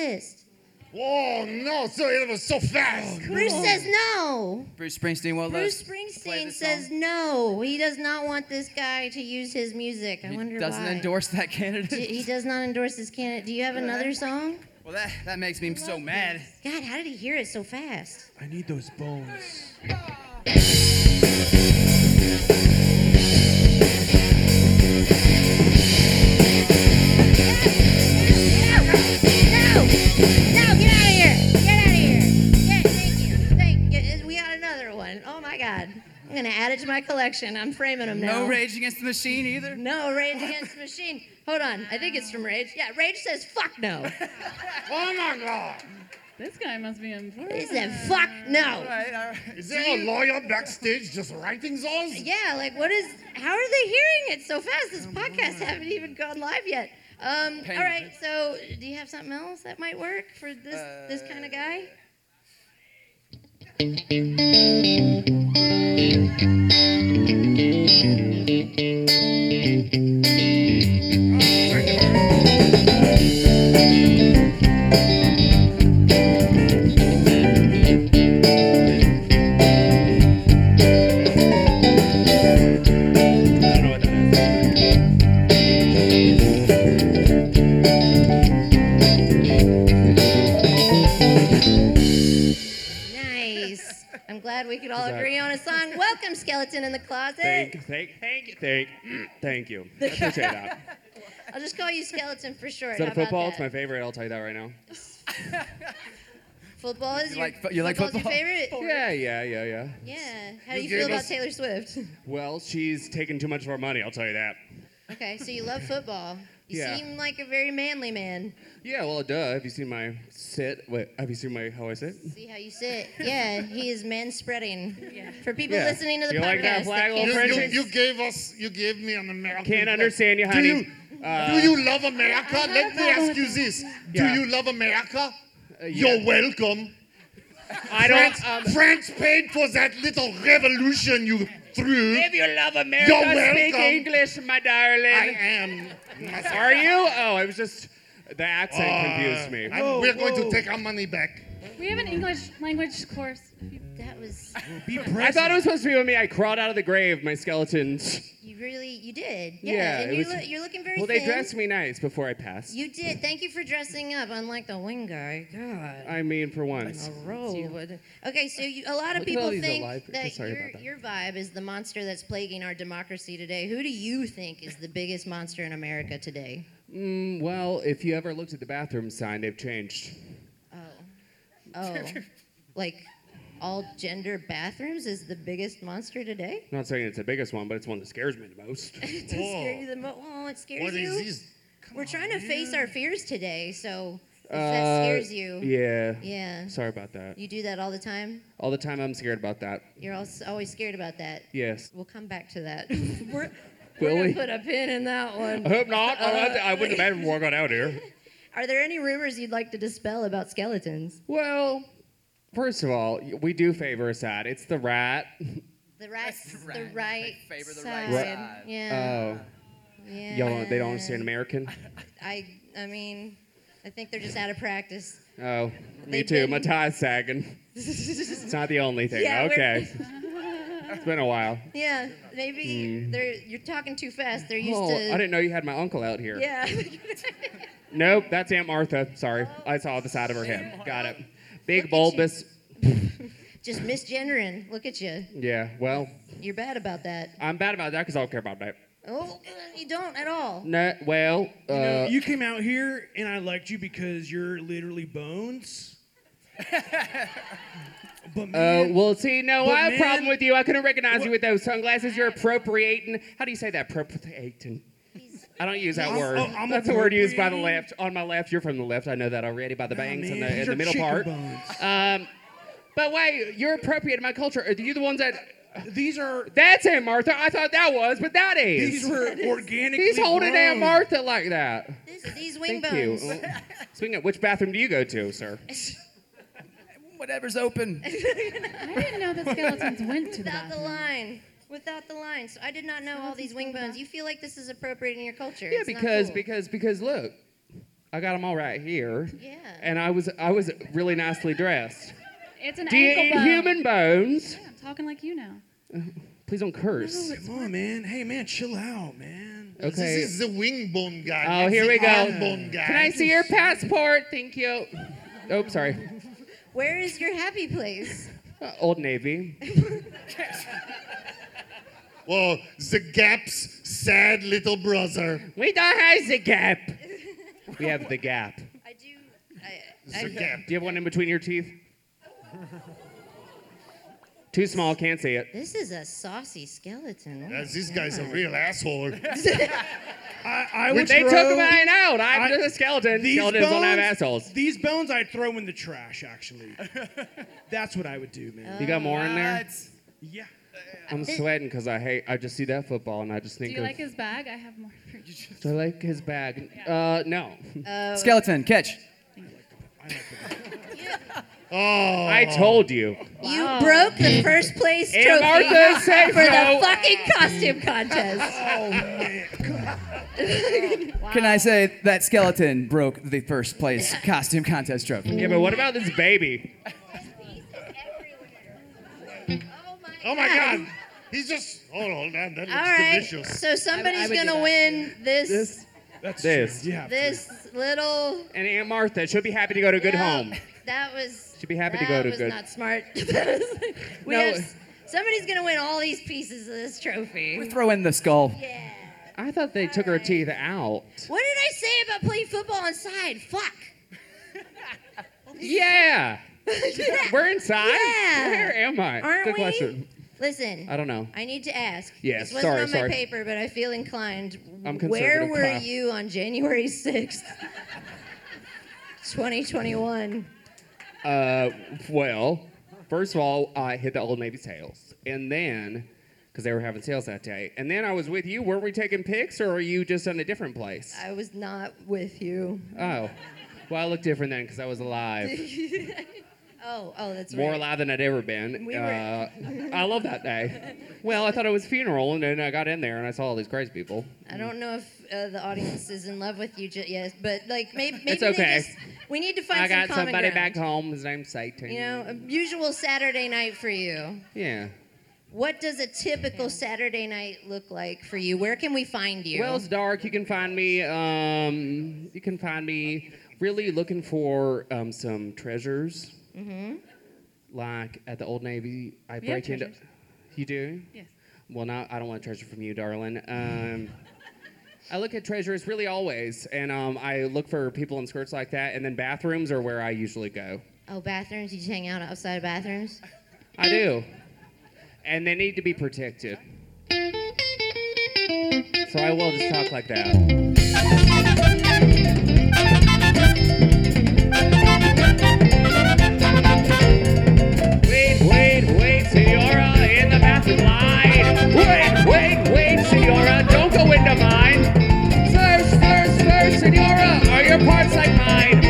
S3: Cease
S9: oh no! So it was so fast.
S3: Oh, Bruce says no.
S4: Bruce Springsteen won't
S3: Bruce
S4: us
S3: Springsteen
S4: this
S3: says
S4: song?
S3: no. He does not want this guy to use his music. I
S4: He
S3: wonder
S4: doesn't
S3: why.
S4: endorse that
S3: D-
S4: candidate.
S3: He does not endorse this candidate. Do you have another song?
S4: Well, that, that makes me so mad.
S3: God, how did he hear it so fast?
S11: I need those bones.
S3: No! Get out of here! Get out of here! Get, thank you. Thank you. We got another one. Oh my God. I'm gonna add it to my collection. I'm framing them now.
S4: No Rage Against the Machine either.
S3: No, Rage Against the Machine. Hold on. I think it's from Rage. Yeah, Rage says fuck no.
S9: Oh my God!
S13: This guy must be important.
S3: He said fuck no.
S4: All right, all right.
S9: Is there a lawyer backstage just writing those?
S3: Yeah, like what is? How are they hearing it so fast? This podcast haven't even gone live yet. Um, all right, so do you have something else that might work for this this kind of guy? Nice. We could all
S14: that-
S3: agree on a song. Welcome, Skeleton in the Closet.
S14: Thank, thank, thank, you, thank, thank you. I appreciate that.
S3: I'll just call you Skeleton for short.
S14: Is that
S3: How
S14: football?
S3: About
S14: It's my favorite. I'll tell you that right now.
S3: Football is
S4: You
S3: your,
S4: like you like football?
S3: your favorite?
S14: Yeah, yeah, yeah, yeah.
S3: Yeah. How do
S9: You
S3: you feel about
S9: us-
S3: Taylor Swift?
S14: Well, she's taking too much of our money. I'll tell you that.
S3: Okay, so you love football. You
S14: Yeah.
S3: seem like a very manly man.
S14: Yeah, well, duh. Have you seen my sit? Wait, have you seen my how I sit?
S3: See how you sit? Yeah, he is man spreading. For people
S14: Yeah.
S3: listening to the
S14: You
S3: podcast,
S14: like that flag,
S3: can't
S9: You, you, you gave us, you gave me an American.
S14: Can't
S9: flag.
S14: understand you,
S9: Do
S14: honey.
S9: you,
S14: Uh,
S9: do you love America? Let me ask you this. Do
S14: Yeah.
S9: you love America?
S14: yeah.
S9: You're welcome.
S14: I
S9: France,
S14: don't. Um,
S9: France paid for that little revolution you threw.
S14: if you love America,
S9: You're
S14: speak. English, my darling.
S9: I am.
S14: Are you? Oh, I was just. The accent
S9: Uh,
S14: confused me.
S9: and we're going to take our money back.
S13: We have an English language course.
S3: That was.
S11: Be
S14: I thought it was supposed to be with me. I crawled out of the grave, my skeletons.
S3: You really, you did. Yeah,
S14: Yeah,
S3: and you
S14: was-
S3: look, you're looking very
S14: Well,
S3: thin.
S14: they dressed me nice before I passed.
S3: You did. Thank you for dressing up, unlike the wing guy. God.
S14: I mean, for once.
S3: A robe. Okay, so you, a lot of
S14: Look
S3: people think
S14: alive-
S3: that
S14: sorry
S3: your,
S14: about that.
S3: your vibe is the monster that's plaguing our democracy today. Who do you think is the biggest monster in America today?
S14: Mm, well, if you ever looked at the bathroom sign, they've changed.
S3: Oh. Oh, like all gender bathrooms is the biggest monster today?
S14: I'm not saying it's the biggest one, but it's one that scares me the most.
S3: It does scare you the most. Oh, it scares
S9: What
S3: you.
S9: is this?
S3: We're trying to face our fears today, so if
S14: Uh,
S3: that scares you.
S14: Yeah.
S3: Yeah.
S14: Sorry about that.
S3: You do that all the time.
S14: All the time I'm scared about that.
S3: You're als- always scared about that.
S14: Yes.
S3: We'll come back to that. we're,
S14: Will
S3: we're
S14: we?
S3: gonna put a pin in that one.
S14: I hope not. I,
S3: Uh,
S14: wouldn't- I wouldn't imagine before I got out here.
S3: Are there any rumors you'd like to dispel about skeletons?
S14: Well, first of all, we do favor a side. It's the rat.
S3: The right, the right
S15: favor the
S3: side.
S15: right
S14: side.
S3: Yeah.
S14: Oh.
S3: yeah.
S14: Y'all don't, they don't understand American?
S3: I, I mean, I think they're just out of practice.
S14: Oh,
S3: They
S14: me too. My
S3: didn't.
S14: tie's sagging. It's not the only thing.
S3: Yeah, we're-
S14: okay. it's been a while.
S3: Yeah, maybe
S14: Mm.
S3: they're you're talking too fast. They're used
S14: Oh,
S3: to.
S14: I didn't know you had my uncle out here.
S3: Yeah.
S14: Nope, that's Aunt Martha. Sorry. I saw the side of her head. Got it. Big, bulbous.
S3: just misgendering. Look at you.
S14: Yeah, well,
S3: You're bad about that.
S14: I'm bad about that because I don't care about that.
S3: Oh, you don't at all.
S14: No, well, uh,
S11: You know, you came out here and I liked you because you're literally bones. but
S14: Uh,
S11: man,
S14: well, see, no,
S11: but
S14: I have a problem with you. I couldn't recognize
S11: What-
S14: you with those sunglasses. You're appropriating. How do you say that? Appropriating. I don't use that
S11: I'm-
S14: word.
S11: oh, I'm
S14: That's a word used by the
S11: appropriating?
S14: left. On my left, you're from the left. I know that already by the bangs
S11: man,
S14: and the,
S11: these
S14: in the
S11: are
S14: middle
S11: chicken
S14: part.
S11: bones.
S14: Um, but wait, you're appropriating my culture. Are you the ones that?
S11: These are.
S14: That's Aunt Martha. I thought that was, but that is.
S11: These were organically
S14: He's holding Aunt. Martha like that.
S3: These, these wing
S14: Thank you.
S3: bones.
S14: Speaking of, which bathroom do you go to, sir?
S15: Whatever's open.
S13: I didn't know that skeletons went to the
S3: Without the
S13: bathroom.
S3: line. Without the line. So I did not know all these wing bones. You feel like this is appropriate in your culture.
S14: Yeah,
S3: It's
S14: because
S3: cool.
S14: because because look, I got them all right here.
S3: Yeah.
S14: And I was I was really nicely dressed.
S13: It's an
S14: Do you
S13: ankle
S14: eat
S13: bone.
S14: human bones?
S13: Yeah, I'm talking like you now.
S14: Please don't curse.
S11: Come on, man. Hey, man, chill out, man.
S14: Okay.
S9: This is the wing bone guy.
S14: Oh,
S9: not
S14: here we go.
S9: bone guy.
S14: Can I see your passport? Thank you. Oh, sorry.
S3: Where is your happy place?
S14: Uh, Old Navy.
S9: Well, the Gap's sad little brother.
S14: We don't have the gap. We have the gap.
S3: I do. I,
S9: The Gap.
S14: Do you have one in between your teeth? Too small, can't see it.
S3: This is a saucy skeleton. Oh
S9: Yeah,
S3: my
S9: this guy's a
S3: God.
S9: real asshole.
S11: I, I would
S14: They
S11: throw,
S14: took mine out. I'm
S11: I-
S14: just a skeleton.
S11: These
S14: Skeletons don't have assholes.
S11: These bones I'd throw in the trash, actually. That's what I would do, man.
S14: You got more in there?
S11: Yeah.
S14: I'm sweating because I hate. I just see that football and I just think.
S13: Do
S14: think
S13: you
S14: of.
S13: like his bag? I have more for you.
S14: Do I like his bag? Uh, no.
S3: Uh,
S15: Skeleton, catch.
S9: Oh.
S14: I told you.
S3: You broke the first place
S14: And
S3: trophy
S14: Martha said
S3: for the
S14: so.
S3: fucking costume contest.
S11: Oh, man.
S15: Can I say that skeleton broke the first place costume contest trophy?
S14: Yeah, but what about this baby?
S9: Oh my God. He's just. Oh, no, that, that looks
S3: All right.
S9: delicious.
S3: So somebody's
S14: would do
S3: gonna
S14: that.
S3: win this
S14: This.
S11: That's
S14: This.
S11: Yeah.
S3: this little.
S14: And Aunt Martha, she'll be happy to go to a good
S3: No,
S14: home.
S3: That was.
S14: She'd be happy to
S3: that
S14: go to
S3: was
S14: good-
S3: not smart. we
S14: No.
S3: have s- somebody's gonna win all these pieces of this trophy.
S15: We throw in the skull.
S3: Yeah.
S14: I thought they took her teeth out.
S3: What did I say about playing football inside? Fuck.
S14: Yeah. We're inside.
S3: Yeah.
S14: Where am I?
S3: Aren't
S14: Good
S3: we?
S14: question.
S3: Listen.
S14: I don't know.
S3: I need to ask.
S14: Yes,
S3: This wasn't
S14: sorry,
S3: on my
S14: sorry.
S3: paper, but I feel inclined.
S14: I'm
S3: Where were
S14: Kyle.
S3: you on January 6th, 2021?
S14: Uh, well, first of all, I hit the Old Navy sales, and then because they were having sales that day, and then I was with you. Weren't we taking pics, or were you just in a different place?
S3: I was not with you.
S14: Oh, well, I look different then because I was alive.
S3: oh, oh, that's
S14: More
S3: right.
S14: alive than I'd ever been.
S3: We were-
S14: uh, I love that day. Well, I thought it was a funeral, and then I got in there and I saw all these crazy people.
S3: I don't know if uh, the audience is in love with you ju- yet, but like maybe, maybe
S14: It's
S3: they
S14: okay.
S3: just- we need to find
S14: I got somebody
S3: ground.
S14: back home. His name's Satan.
S3: You know, a usual Saturday night for you.
S14: Yeah.
S3: What does a typical Saturday night look like for you? Where can we find you?
S14: Well, it's dark. You can find me. Um, you can find me really looking for um, some treasures,
S3: mm-hmm.
S14: like at the Old Navy. I
S13: We
S14: break into. You do?
S13: Yes.
S14: Well, now I don't want treasure from you, darling. Um, I look at treasures really always, and um, I look for people in skirts like that, and then bathrooms are where I usually go.
S3: Oh, bathrooms? You just hang out outside of bathrooms?
S14: I do, and they need to be protected. So I will just talk like that. In the. Wait, wait, wait, Senora, don't go into mine. First, first, first, Senora, are your parts like mine?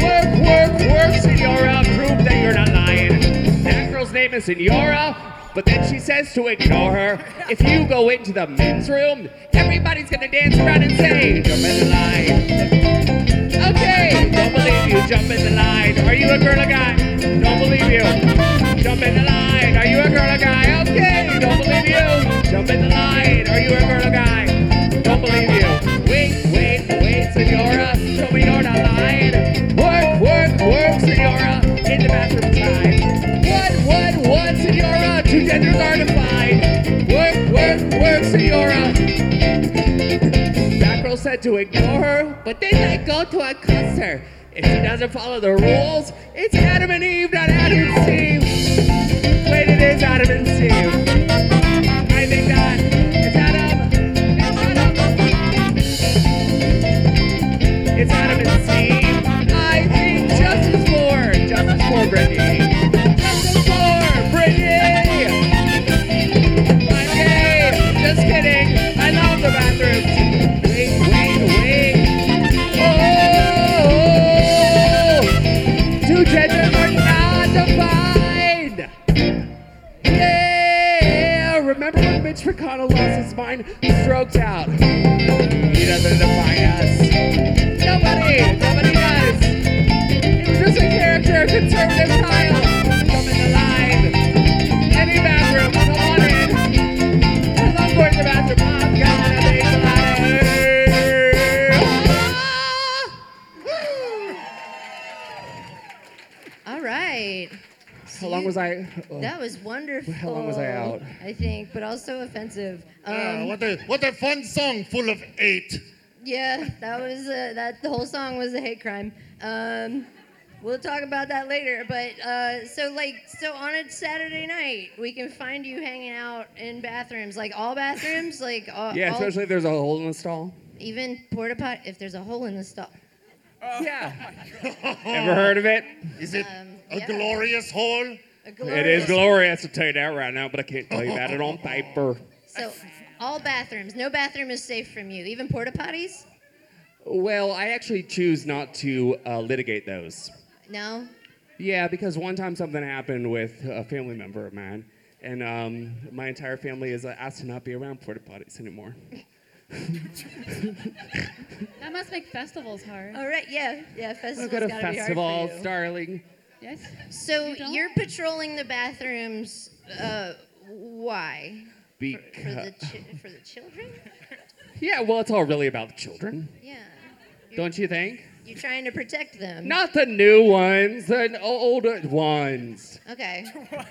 S14: Work, work, work, Senora, prove that you're not lying. That girl's name is Senora, but then she says to ignore her. If you go into the men's room, everybody's gonna dance around and say, jump in the line. Okay, don't believe you, jump in the line. Are you a girl or guy? Don't believe you. Jump in the line. Are you a girl or guy? Jump in the line. Are you a guy? Don't believe you. Wait, wait, wait, senora. Show me you're not lying. Work, work, work, senora. In the bathroom time. What, what, what, senora? Two genders are defined. Work, work, work, senora. Said to ignore her, but then they go to accost her. If she doesn't follow the rules, it's Adam and Eve, not Adam and Steve. Wait, it is Adam and was I? oh.
S3: That was wonderful.
S14: How long was I out?
S3: I think, but also offensive. Um,
S9: Ah, what a what a fun song full of hate.
S3: Yeah, that was uh, that. The whole song was a hate crime. Um, we'll talk about that later. But uh, so like so on a Saturday night, we can find you hanging out in bathrooms, like all bathrooms, like all,
S14: Yeah,
S3: all-
S14: especially if there's a hole in the stall.
S3: even porta pot. If there's a hole in the stall.
S14: Oh, Yeah. Ever heard of it?
S9: Is it a
S3: yeah.
S9: glorious hole?
S3: A
S14: It is glorious, I'll tell you that right now, but I can't tell you about it on paper.
S3: So all bathrooms. No bathroom is safe from you. Even porta potties.
S14: Well, I actually choose not to uh, litigate those.
S3: No.
S14: Yeah, because one time something happened with a family member of mine, and um, my entire family is uh, asked to not be around porta potties anymore.
S13: That must make festivals hard.
S3: All right. Yeah. Yeah.
S14: I'll
S3: Festivals
S14: go to
S3: gotta be hard for
S14: festivals,
S3: you.
S14: darling.
S13: Yes.
S3: So you're patrolling the bathrooms. Uh, why? For the chi- for the children?
S14: yeah, well, it's all really about the children,
S3: Yeah.
S14: don't you think?
S3: You're trying to protect them.
S14: Not the new ones, the older ones.
S3: Okay.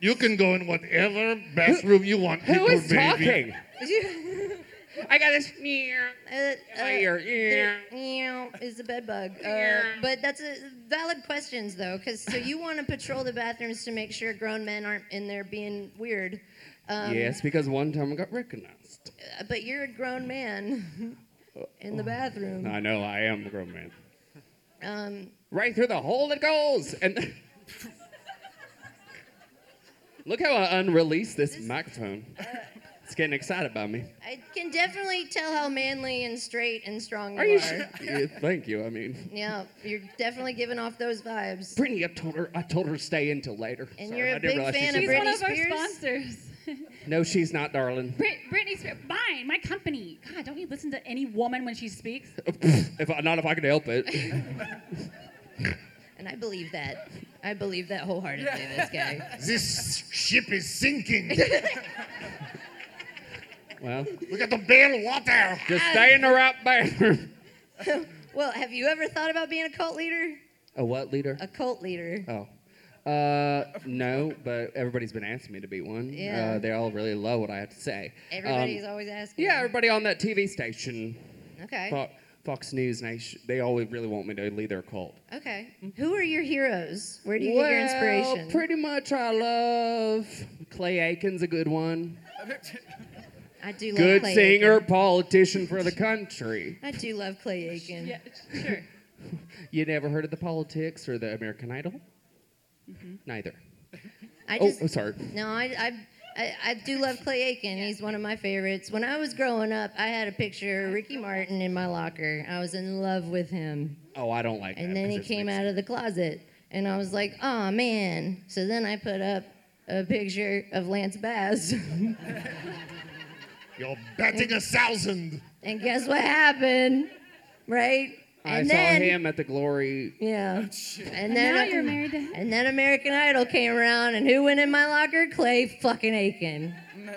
S9: You can go in whatever bathroom you want.
S14: Who
S9: people,
S14: is
S9: baby.
S14: talking? I got this.
S3: Uh,
S14: my ear.
S3: there- meow is a bed bug. Uh, but that's a valid questions though, because so you want to patrol the bathrooms to make sure grown men aren't in there being weird. Um,
S14: yes, because one time I got recognized.
S3: uh, But you're a grown man in the bathroom.
S14: I know I am a grown man.
S3: Um,
S14: Right through the hole it goes. And look how I unreleased this microphone. It's getting excited about me.
S3: I can definitely tell how manly and straight and strong you
S14: Are
S3: are.
S14: you sure? Yeah, thank you. I mean,
S3: Yeah, you're definitely giving off those vibes.
S14: Brittany, I told her I told her to stay until later.
S3: And
S14: Sorry,
S3: you're a
S14: I didn't
S3: big
S14: realize
S3: fan
S14: she's
S3: of
S13: She's one
S3: Britney
S13: of our
S3: Spears?
S13: sponsors.
S14: No, she's not, darling.
S13: Brit- Britney Spears, mine, my company. God, don't you listen to any woman when she speaks?
S14: if I, not if I can help it.
S3: And I believe that. I believe that wholeheartedly, this guy.
S9: This ship is sinking.
S14: Well,
S9: we got to bail water.
S14: just stay in the right bathroom.
S3: Well, have you ever thought about being a cult leader?
S14: A what leader?
S3: A cult leader.
S14: Oh. Uh, no, but everybody's been asking me to be one.
S3: Yeah.
S14: Uh, they all really love what I have to say.
S3: Everybody's
S14: Um,
S3: always asking.
S14: Yeah, everybody on that TV station.
S3: Okay.
S14: Fo- Fox News Nation. They always really want me to lead their cult.
S3: Okay. Who are your heroes? Where do you get your inspiration?
S14: Well, pretty much I love Clay Aiken's a good one.
S3: I do love Clay A.
S14: Good
S3: Clay
S14: singer,
S3: Aiken.
S14: politician for the country.
S3: I do love Clay Aiken.
S13: Yeah, sure.
S14: You never heard of the politics or the American Idol?
S3: Mm-hmm.
S14: Neither.
S3: I
S14: oh,
S3: just
S14: oh, sorry.
S3: no, I, I I I do love Clay Aiken. He's one of my favorites. When I was growing up, I had a picture of Ricky Martin in my locker. I was in love with him.
S14: Oh, I don't like that.
S3: And then he came
S14: mixed.
S3: out of the closet, and I was like, oh man. So then I put up a picture of Lance Bass.
S9: You're batting a thousand.
S3: and guess what happened? Right?
S14: I
S3: and
S14: saw
S3: then,
S14: him at the Glory.
S3: Yeah. Oh, and
S13: now
S3: then
S13: you're married to
S3: And then American Idol came around, and who went in my locker? Clay fucking Aiken.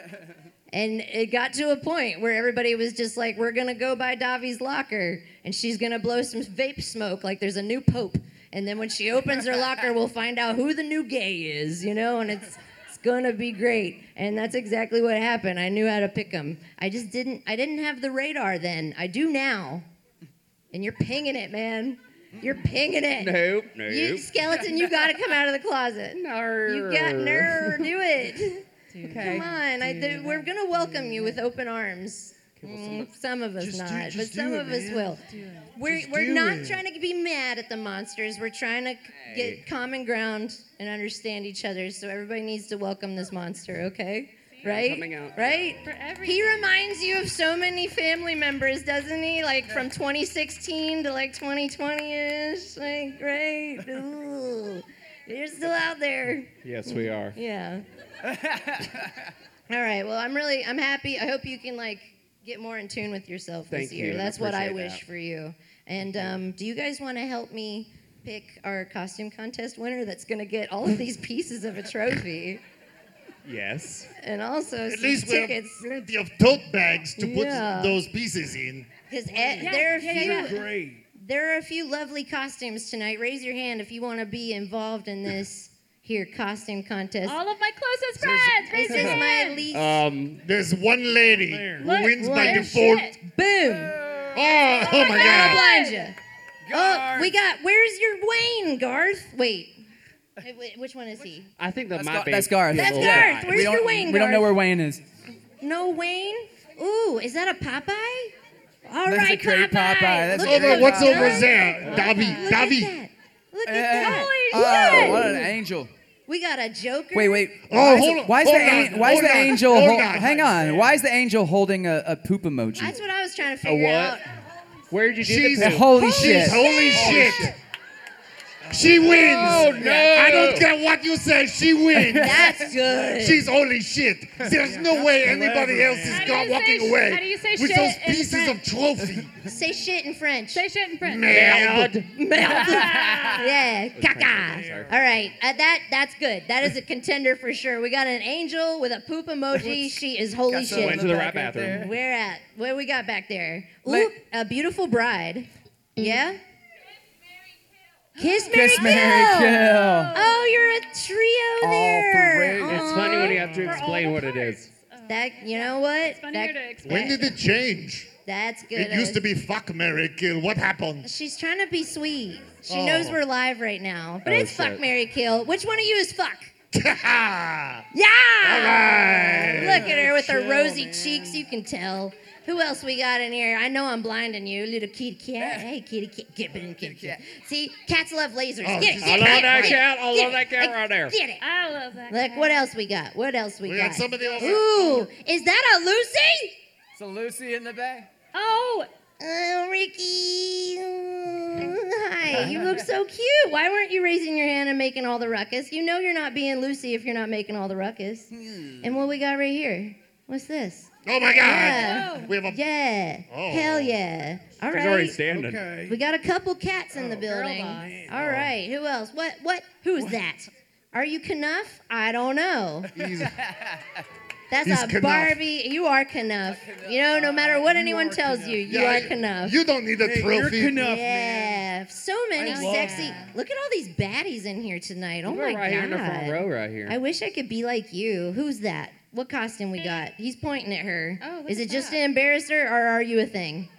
S3: And it got to a point where everybody was just like, we're going to go by Davi's locker, and she's going to blow some vape smoke like there's a new pope. And then when she opens her locker, we'll find out who the new gay is, you know? And it's, it's going to be great. And that's exactly what happened. I knew how to pick them. I just didn't, I didn't have the radar then. I do now. And you're pinging it, man. You're pinging it.
S14: Nope, nope.
S3: You skeleton, you got to come out of the closet.
S14: No.
S3: You got nerve. Do it.
S14: Okay.
S3: Come on. I, th- we're gonna welcome you with open arms. Mm, some of us
S11: Just do-
S3: not, but some
S11: do it,
S3: of us
S11: man.
S3: will. We're
S11: Just
S3: we're not
S11: it.
S3: trying to be mad at the monsters. We're trying to
S14: Hey.
S3: get common ground and understand each other. So everybody needs to welcome this monster, okay? Right?
S14: coming out.
S3: Right?
S13: For.
S3: He reminds you of so many family members, doesn't he? Like from 2016 to like 2020-ish. Like, right? Ooh. You're still out there.
S14: Yes, we are.
S3: Yeah. All right. Well, I'm really I'm happy. I hope you can like get more in tune with yourself
S14: Thank
S3: this year.
S14: you, and I
S3: That's what I wish
S14: that.
S3: for you. And um, do you guys want to help me pick our costume contest winner that's going to get all of these pieces of a trophy
S14: Yes.
S3: and also
S9: At
S3: some
S9: least we have
S3: tickets?
S9: plenty of tote bags to
S3: Yeah.
S9: put those pieces in.
S3: Because there are a few.
S13: yeah,
S11: Great.
S3: There are a few lovely costumes tonight. Raise your hand if you want to be involved in this here costume contest.
S13: All of my closest friends. Raise
S3: This
S13: your
S3: is my
S13: hand.
S3: least.
S9: Um, there's one lady who
S13: Look,
S9: wins by default.
S13: shit.
S3: Boom.
S9: Oh, oh my
S3: I'll
S9: God!
S3: blind you. Oh, oh, we got. Where's your Wayne, Garth? Wait. Wait, wait, Which one is he?
S14: I think that
S15: That's,
S14: might
S15: Gar-
S14: be.
S15: that's Garth.
S3: That's
S14: Yeah.
S3: Garth.
S15: We
S3: Where's
S15: don't,
S3: your Wayne,
S15: we don't know
S3: Garth?
S15: where Wayne is.
S3: No Wayne. Ooh, is that a Popeye? All
S15: That's a
S3: right,
S15: great Popeye. That's
S3: Look at
S9: Over,
S15: great
S3: that.
S9: what's
S15: Popeye.
S9: over there? Davi,
S3: Look at
S9: Davi.
S3: that. Look at
S15: Hey,
S3: that.
S15: Eh,
S3: oh,
S15: what an angel.
S3: We got a Joker.
S15: Wait, wait.
S9: Oh,
S15: why is,
S9: hold
S15: the-
S9: on,
S15: why is
S9: hold
S15: the,
S9: on,
S15: an- why is the
S9: on,
S15: angel?
S9: hold
S15: hol-
S9: on.
S15: hang on. Why is the angel holding a, a poop emoji?
S3: That's what I was trying to
S14: A
S3: figure
S14: what?
S3: out.
S14: Where did you do
S9: She's
S14: the
S15: Uh, holy
S9: she's
S15: shit.
S9: Holy shit! She wins.
S14: Oh, no.
S9: I don't care what you say. She wins.
S3: That's good.
S9: She's holy shit. There's no way anybody else is
S13: How do
S9: go-
S13: say
S9: walking
S13: sh-
S9: away
S13: how do you say
S9: with
S13: shit
S9: those
S13: in
S9: pieces of
S13: French?
S9: trophy.
S3: Say shit in French.
S13: Say shit in French.
S9: Merde.
S3: yeah, caca. All right, uh, that that's good. That is a contender for sure. We got an angel with a poop emoji. She is holy
S15: Got some
S3: shit.
S14: Went to the right
S15: back right
S14: bathroom.
S3: Where at? Where we got back there? Ooh,
S15: Let-
S3: a beautiful bride. Yeah. Kiss Mary
S15: Kiss Mary
S3: Kill.
S15: Kill.
S3: Oh, you're a trio
S15: All
S3: there.
S15: three.
S14: It's funny when you have to explain what it is.
S3: That you know what?
S13: It's funnier
S3: That-
S13: to expect.
S9: When did it change?
S3: That's good.
S9: It used to be fuck, Mary, kill. What happened?
S3: She's trying to be sweet. She
S9: Oh.
S3: knows we're live right now, but
S9: Oh,
S3: it's fuck,
S9: shit.
S3: Mary, kill. Which one of you is fuck?
S9: yeah.
S3: Yeah.
S9: right.
S3: Look at her with her
S9: Chill,
S3: rosy cheeks. You can tell. Who else we got in here? I know I'm blinding you, little kitty cat. Hey, kitty cat, get in, kitty cat. See, cats love lasers.
S14: Oh,
S3: get it,
S14: I
S3: get
S14: love
S3: it,
S14: that
S3: get it,
S14: cat. I love that cat right there.
S3: Get it.
S13: I love that.
S3: Look, what else we got? What else we, got?
S9: We
S3: got?
S9: got somebody over-
S3: Ooh, is that a Lucy?
S15: So Lucy in the back.
S13: Oh,
S3: Oh, Ricky. Mm, Hi, you look so cute. Why weren't you raising your hand and making all the ruckus? You know you're not being Lucy if you're not making all the ruckus. And what we got right here? What's this?
S9: Oh my God.
S3: Yeah.
S9: We have a.
S3: Yeah.
S9: Oh.
S3: Hell yeah. All
S14: He's already standing.
S11: Okay.
S3: We got a couple cats in the oh, building. All oh. right. Who else? What? What? Who's that? Are you Kenough? I don't know.
S9: He's,
S3: That's
S9: He's
S3: a
S9: Kenough.
S3: Barbie. You are Kenough. You know, no matter what anyone tells you, you
S9: Yeah,
S3: are Kenough.
S9: you don't need a
S11: Hey, you're
S9: trophy.
S11: Kenough, man.
S3: Yeah, so many
S11: I love
S3: sexy. Look at all these baddies in here tonight. Oh my
S14: right
S3: god!
S14: here in the front row, right here.
S3: I wish I could be like you. Who's that? What costume we got? He's pointing at her.
S13: Oh,
S3: Is it just
S13: that.
S3: to embarrass her, or are you a thing?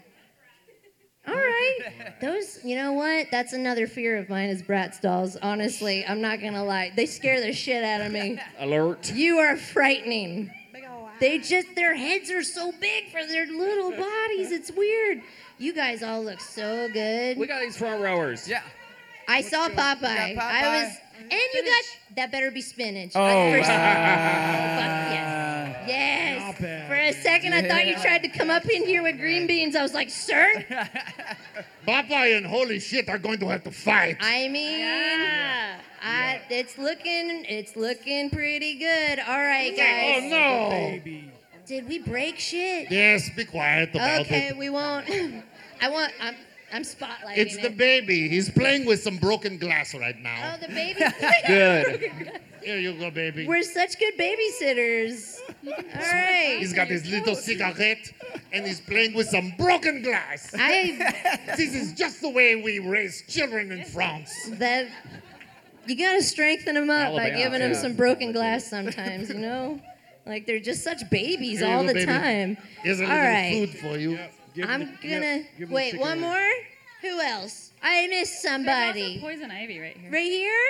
S3: All right. Those, you know what? That's another fear of mine is Bratz dolls. Honestly, I'm not gonna lie. They scare the shit out of me.
S14: Alert.
S3: You are frightening. They just, their heads are so big for their little bodies. It's weird. You guys all look so good.
S14: We got these front rowers.
S15: Yeah.
S3: I saw Popeye.
S15: got
S3: I was, and you got that better be spinach.
S15: Oh,
S3: I- for-
S15: wow.
S3: Oh, fuck yes, yes. For a second, I thought you tried to come up in here with green beans. I was like, sir.
S9: Popeye and holy shit are going to have to fight.
S3: I mean, I, it's looking, it's looking pretty good. All right, guys.
S9: oh no.
S11: Baby.
S3: Did we break shit?
S9: Yes, be quiet about
S3: Okay,
S9: it.
S3: we won't. I want. I'm. I'm spotlighting
S9: It's the
S3: it.
S9: baby. He's playing with some broken glass right now.
S3: Oh, the baby.
S14: Good.
S9: Here you go, baby.
S3: We're such good babysitters. All right.
S9: He's got his little cigarette and he's playing with some broken glass.
S3: I
S9: This is just the way we raise children in France.
S3: that you gotta strengthen them up by
S14: Alabama,
S3: giving them some broken glass sometimes. You know, like they're just such babies
S9: Here
S3: all the
S9: baby.
S3: time.
S9: Here's a
S3: All
S9: little
S3: right.
S9: food for you.
S11: Give
S3: I'm
S11: the-
S3: gonna
S11: yep, give
S3: wait. One
S11: wing.
S3: more. Who else? I missed
S13: There's
S3: somebody.
S13: also poison ivy right here.
S3: Right here?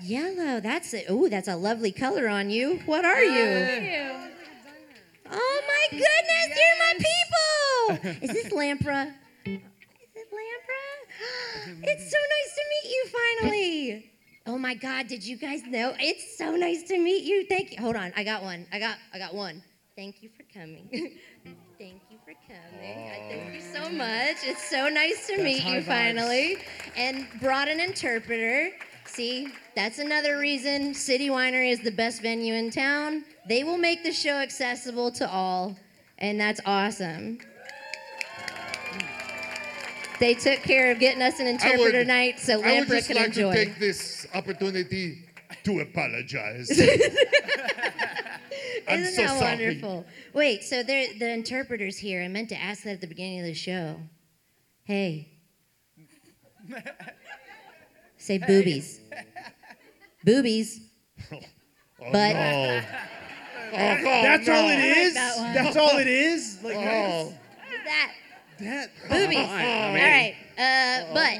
S3: Yellow. That's it. Oh, that's a lovely color on you. What are you? Oh my goodness, you're my people. Is this Lampra? Is it Lampra? It's so nice to meet you finally. Oh my God, did you guys know? It's so nice to meet you. Thank you. Hold on, I got one. I got I got one. Thank you for coming. Thank you for coming. I Thank you so much. It's so nice to meet you
S11: vibes.
S3: finally. And brought an interpreter. See, that's another reason City Winery is the best venue in town. They will make the show accessible to all, and that's awesome. They took care of getting us an interpreter
S9: would-
S3: tonight so
S9: I would
S3: Lampra
S9: just
S3: could
S9: like
S3: enjoy.
S9: to take this opportunity to apologize. I'm
S3: Isn't
S9: so
S3: that
S9: sorry.
S3: wonderful? Wait, so there, the interpreter's here. I meant to ask that at the beginning of the show. Hey. Say boobies. Boobies.
S9: Oh,
S3: But-
S9: no. Oh, God,
S11: That's
S9: no.
S11: all it is.
S13: that.
S11: That's all it is. Like
S9: Oh,
S3: That.
S11: that.
S3: Boobies.
S14: I
S3: All. Uh, but.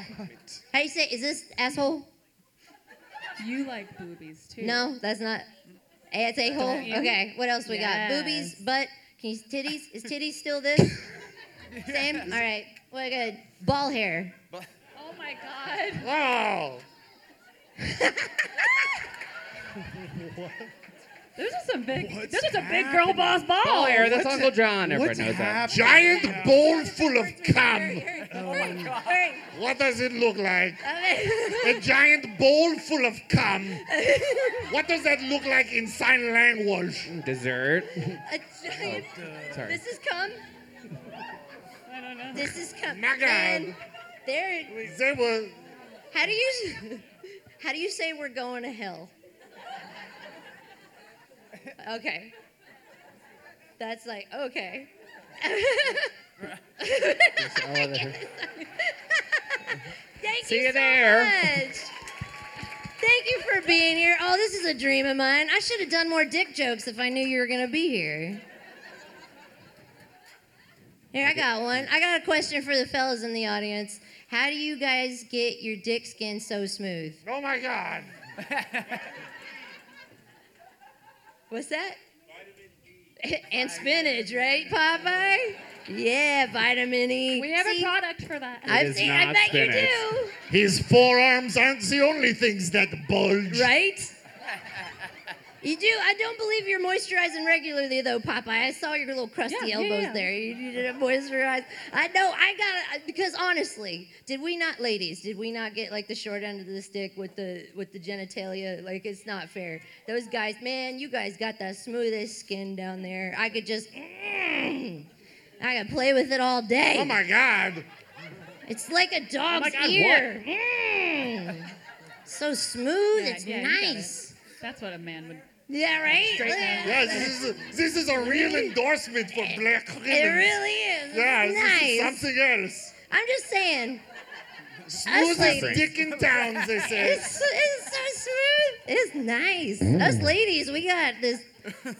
S3: How do you say? Is this asshole?
S13: You like boobies too.
S3: No, that's not. It's a hole. Okay. What else we got? Boobies, butt. Can you titties? Is titties still this? Same. All right. What good? Ball hair.
S13: Oh my god.
S9: wow.
S13: Those are some big.
S11: What's
S13: those are some big girl boss balls.
S14: Oh, here, that's
S11: What's
S14: Uncle
S11: it-
S14: John. Everybody
S11: What's
S14: knows that.
S11: happening?
S9: Giant bowl full of cum.
S3: Oh hey,
S9: What does it look like? A giant bowl full of cum. What does that look like in sign language?
S14: Dessert.
S3: a giant.
S14: Oh, Sorry.
S3: This is cum.
S13: I don't know.
S3: This is cum.
S9: My God.
S3: And there.
S9: They were.
S3: How do you? How do you say we're going to hell? Okay. That's like okay. Thank
S14: See
S3: you
S14: you
S3: so
S14: there.
S3: much. Thank you for for being here. Oh, this is a dream of mine. I should have done more dick jokes if I knew you were going to be here. Here, I got one. I got a question for the fellas in the audience. How do you guys get your dick skin so smooth?
S9: Oh my God.
S3: What's that? and spinach, right, Popeye? Yeah, vitamin E.
S13: We have
S3: See,
S13: a product for that.
S3: I've seen, I
S9: not
S3: bet
S9: spinach.
S3: you do.
S9: His forearms aren't the only things that bulge.
S3: Right? You do. I don't believe you're moisturizing regularly, though, Popeye. I saw your little crusty
S13: Yeah, yeah,
S3: elbows
S13: yeah.
S3: there. You you didn't moisturize. I know. I got it because honestly, did we not, ladies? Did we not get like the short end of the stick with the with the genitalia? Like it's not fair. Those guys, man, you guys got the smoothest skin down there. I could just. mm, I could play with it all day.
S9: Oh my God.
S3: It's like a dog's
S13: God,
S3: ear. Mm. So smooth.
S13: Yeah,
S3: it's
S13: yeah, you got it.
S3: nice.
S13: That's what a man would.
S3: Yeah, right?
S13: Straight man.
S9: Yes, this is a, this is a real endorsement for Black women.
S3: It really is.
S9: Yeah,
S3: It's
S9: this
S3: nice.
S9: is something else.
S3: I'm just saying.
S9: Smoothest
S3: ladies-
S9: dick in town, they say.
S3: It's, it's so smooth. It's nice. Us mm. ladies, we got this.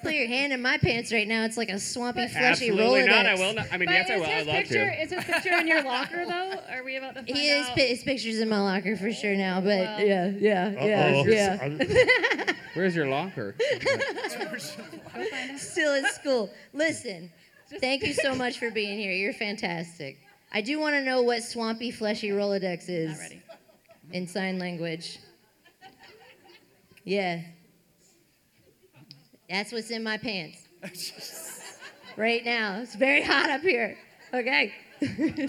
S3: Put your hand in my pants right now. It's like a swampy, fleshy
S14: Absolutely
S3: Rolodex.
S14: not. I will not. I mean,
S13: But
S14: yes, I
S13: is
S14: will. I'd
S13: his
S14: love
S13: picture,
S14: to.
S13: Is his picture in your locker though? Are we about to find
S3: He is.
S13: out?
S3: pi- His pictures in my locker for sure now, but
S13: Well.
S3: yeah, yeah, yeah,
S14: Uh-oh.
S3: yeah.
S14: Where's your locker?
S3: Still at school. Listen, thank you so much for being here. You're fantastic. I do want to know what swampy, fleshy Rolodex is in sign language. Yeah. That's what's in my pants. right now. It's very hot up here. Okay.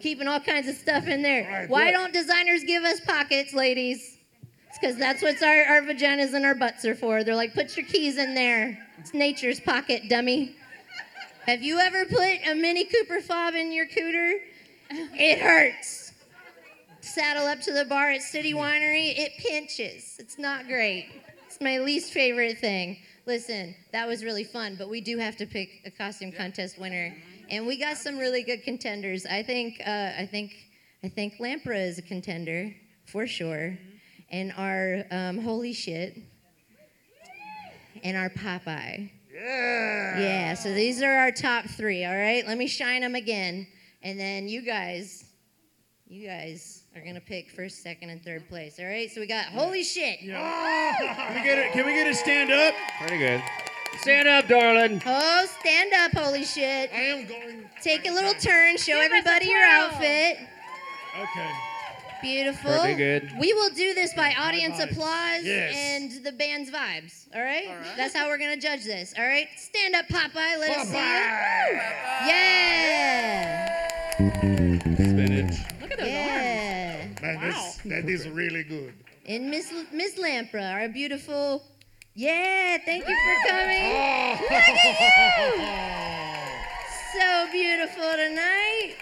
S3: Keeping all kinds of stuff in there. Why don't designers give us pockets, ladies? It's because that's what our, our vaginas and our butts are for. They're like, put your keys in there. It's nature's pocket, dummy. Have you ever put a Mini Cooper fob in your cooter? It hurts. Saddle up to the bar at City Winery, it pinches. It's not great. My least favorite thing. Listen, that was really fun, but we do have to pick a costume contest winner, and we got some really good contenders. I think, uh, I think, I think Lampra is a contender for sure, and our um, holy shit, and our Popeye.
S9: Yeah.
S3: Yeah, so these are our top three, all right? Let me shine them again. And then you guys, you guys are gonna pick first, second, and third place, all right? So we got holy shit. Yeah.
S11: Can we get a, can we get a stand up?
S14: Pretty good. Stand up, darling.
S3: Oh, stand up, holy shit.
S9: I am going.
S3: Take a little turn, show
S13: Give us a
S3: everybody your
S13: twirl.
S3: outfit.
S11: Okay.
S3: Beautiful.
S14: Pretty good.
S3: We will do this by audience applause
S9: Yes.
S3: and the band's vibes. All right? That's how we're gonna judge this. All right? Stand up, Popeye. Let us see you. Yeah.
S14: Spinach.
S13: Look at those arms.
S3: Yeah.
S9: Man, this, that is really good.
S3: And Miss Miss Lampra, our beautiful. Yeah. Thank you for coming. Look at you. So beautiful tonight.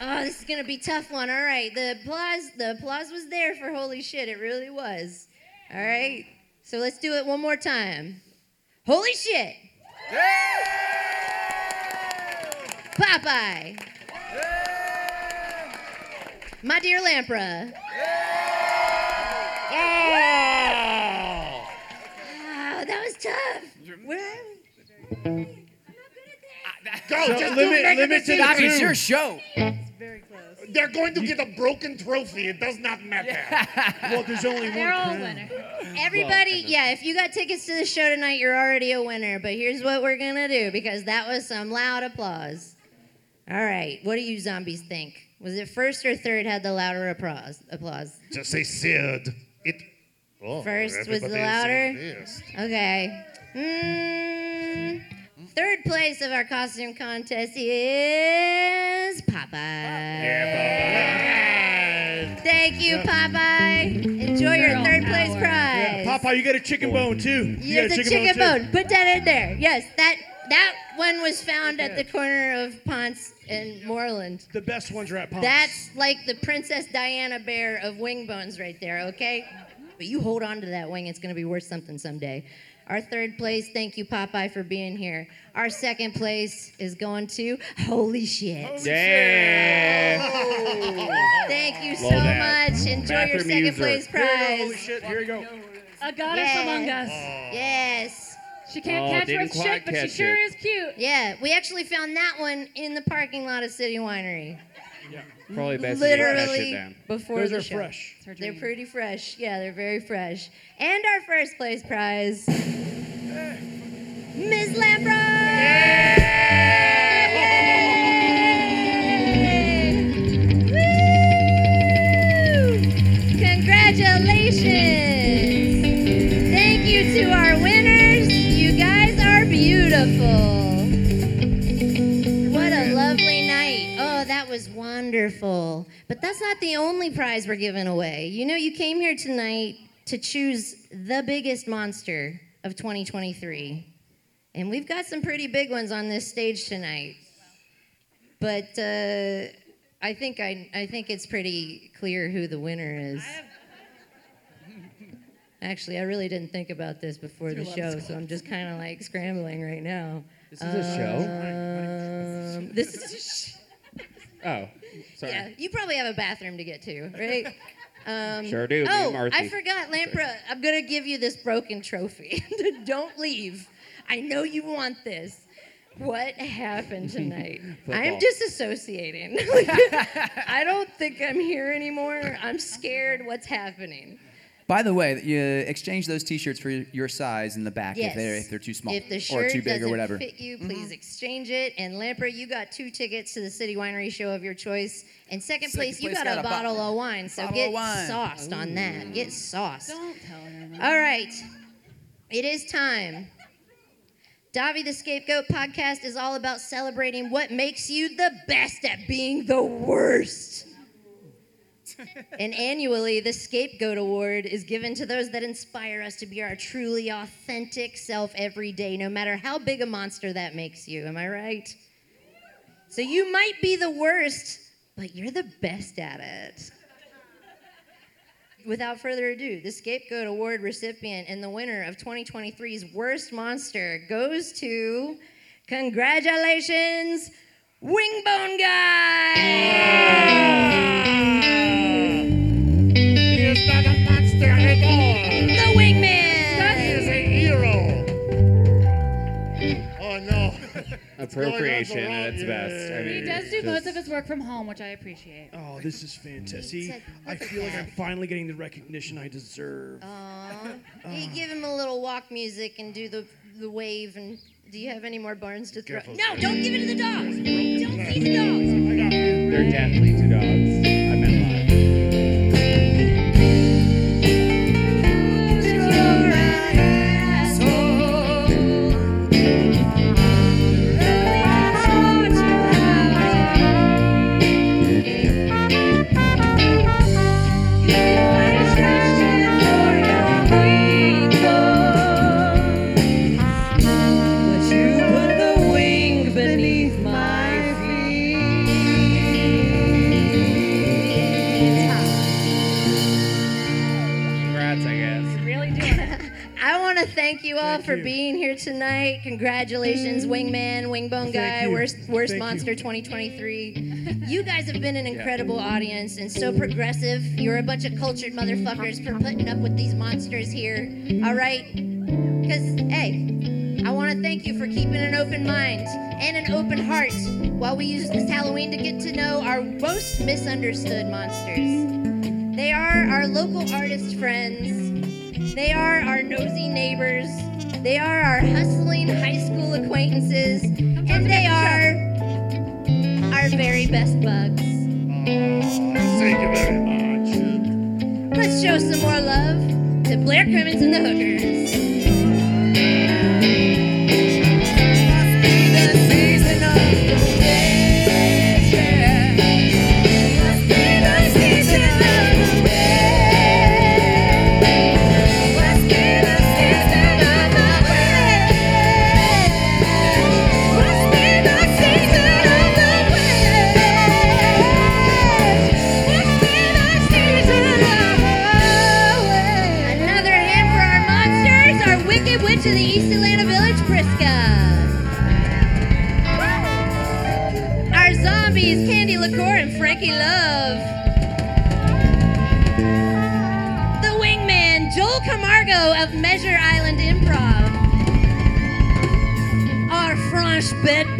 S3: Oh, this is gonna be a tough one. All right, the applause, the applause was there for holy shit. It really was. All right, so let's do it one more time. Holy shit! Popeye. My dear Lampra.
S9: Oh!
S3: Oh, that was tough. Where?
S9: Go,
S11: So
S9: just
S11: limit-
S9: do make
S11: limit
S9: a
S11: to the
S15: it's your show.
S7: It's very close.
S9: They're going to get a broken trophy. It does not matter.
S11: Well, there's only
S13: They're all
S11: one.
S13: winner.
S3: Everybody, yeah, if you got tickets to the show tonight, you're already a winner. But here's what we're gonna do because that was some loud applause. All right, what do you zombies think? Was it first or third had the louder applause? Applause.
S9: Just say third. It. Oh,
S3: First was the louder? Okay. Mm, third place of our costume contest is Popeye. Yeah, Popeye. Thank you, Popeye. Enjoy your third place
S13: power.
S3: prize.
S11: Papa, you got a chicken bone too. You
S3: Here's
S11: got
S3: a
S11: a
S3: chicken,
S11: chicken,
S3: bone.
S11: bone.
S3: Put that in there. Yes, that that one was found at the corner of Ponce and Moreland.
S11: The best ones are at Palms.
S3: That's like the Princess Diana bear of wing bones right there, okay? But you hold on to that wing, it's gonna be worth something someday. Our third place, thank you, Popeye, for being here. Our second place is going to Holy Shit.
S14: Yeah.
S3: Thank you so
S14: that.
S3: much. Mm-hmm. Enjoy your second
S14: user.
S3: place
S14: Here you go,
S3: prize.
S14: holy shit, here you go.
S13: A goddess
S3: Yeah.
S13: among us.
S3: Yes.
S13: She can't
S14: Oh,
S13: catch
S14: didn't
S13: what's
S14: quite
S13: but she sure
S14: it.
S13: is cute.
S3: Yeah, we actually found that one in the parking lot of City Winery.
S14: Yeah, Probably best to get that
S3: Literally
S14: shit down.
S3: before
S11: Those
S3: the
S11: are
S3: show.
S11: fresh.
S3: They're pretty fresh. Yeah, they're very fresh. And our first place prize, Ms. Lamprey. Woo! Congratulations! Thank you to our winners. Beautiful. What a lovely night. Oh, that was wonderful. But that's not the only prize we're giving away. You know, you came here tonight to choose the biggest monster of 2023. And we've got some pretty big ones on this stage tonight. But uh, I think I, I think it's pretty clear who the winner is. Actually, I really didn't think about this before the show, so I'm just kind of like scrambling right now.
S14: This is a show?
S3: Um, this is.
S14: Oh, sorry.
S3: Yeah, you probably have a bathroom to get to, right? Um,
S14: Sure do,
S3: Oh. I forgot, Lampra. I'm gonna give you this broken trophy. Don't leave. I know you want this. What happened tonight? I'm
S15: Football.
S3: disassociating. I don't think I'm here anymore. I'm scared. What's happening?
S15: By the way, you exchange those T-shirts for your size in the back
S3: Yes.
S15: if they're if they're too small
S3: If the
S15: or
S3: shirt
S15: too big
S3: doesn't
S15: or whatever.
S3: fit you, mm-hmm. please exchange it. And Lamper, you got two tickets to the City Winery show of your choice. And second,
S15: Second
S3: place, you
S15: place
S3: got,
S15: got
S3: a,
S15: a bo-
S3: bottle of wine. So get
S15: wine.
S3: sauced on that. Get sauced.
S13: Don't tell her.
S3: All right. It is time. Davi the Scapegoat podcast is all about celebrating what makes you the best at being the worst. And annually, the Scapegoat Award is given to those that inspire us to be our truly authentic self every day, no matter how big a monster that makes you. Am I right? So you might be the worst, but you're the best at it. Without further ado, the Scapegoat Award recipient and the winner of 2023's Worst Monster goes to, congratulations, Wingbone Guy!
S14: Appropriation at its best. I mean,
S13: He does do
S14: just-
S13: most of his work from home, which I appreciate.
S11: Oh, this is fantastic. See,
S3: said,
S11: I
S3: "Look at
S11: feel like
S3: that."
S11: I'm finally getting the recognition I deserve.
S3: Aw. You ah. give him a little walk music and do the, the wave. And do you have any more barns to throw?
S9: Careful.
S3: No, don't give it to the dogs. Don't feed the dogs.
S14: They're definitely two dogs.
S3: Thank you all
S11: Thank
S3: for
S11: you.
S3: being here tonight. Congratulations, mm. Wingman, Wingbone Guy. Worst, worst
S11: Thank you.
S3: Monster 2023. You guys have been an incredible audience and so progressive. You're a bunch of cultured motherfuckers for putting up with these monsters here. All right? Because, hey, I want to thank you for keeping an open mind and an open heart while we use this Halloween to get to know our most misunderstood monsters. They are our local artist friends. They are our nosy neighbors. They are our hustling high school acquaintances. And they are our very best bugs.
S9: Thank you very much.
S3: Let's show some more love to Blair Crimmins and the Hookers.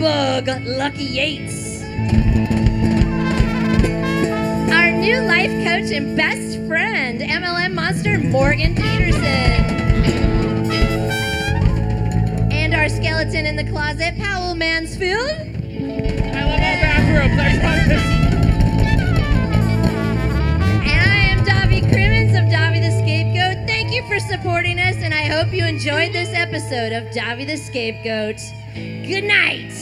S3: Bedbug, Lucky Yates. Our new life coach and best friend, MLM monster, Morgan Peterson. And our skeleton in the closet, Powell Mansfield.
S14: I love all bathrooms. I promise.
S3: And I am Davi Crimmins of Davi the Scapegoat. Thank you for supporting us, and I hope you enjoyed this episode of Davi the Scapegoat. Good night.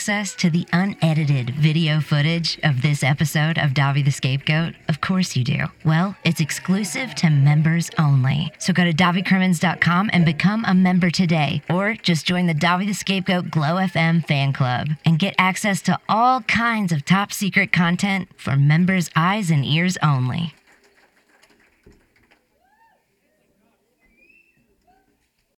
S2: Access to the unedited video footage of this episode of Davi the Scapegoat? Of course you do. Well, it's exclusive to members only. So go to DaviCrimmins.com and become a member today, or just join the Davi the Scapegoat Glow FM fan club and get access to all kinds of top secret content for members' eyes and ears only.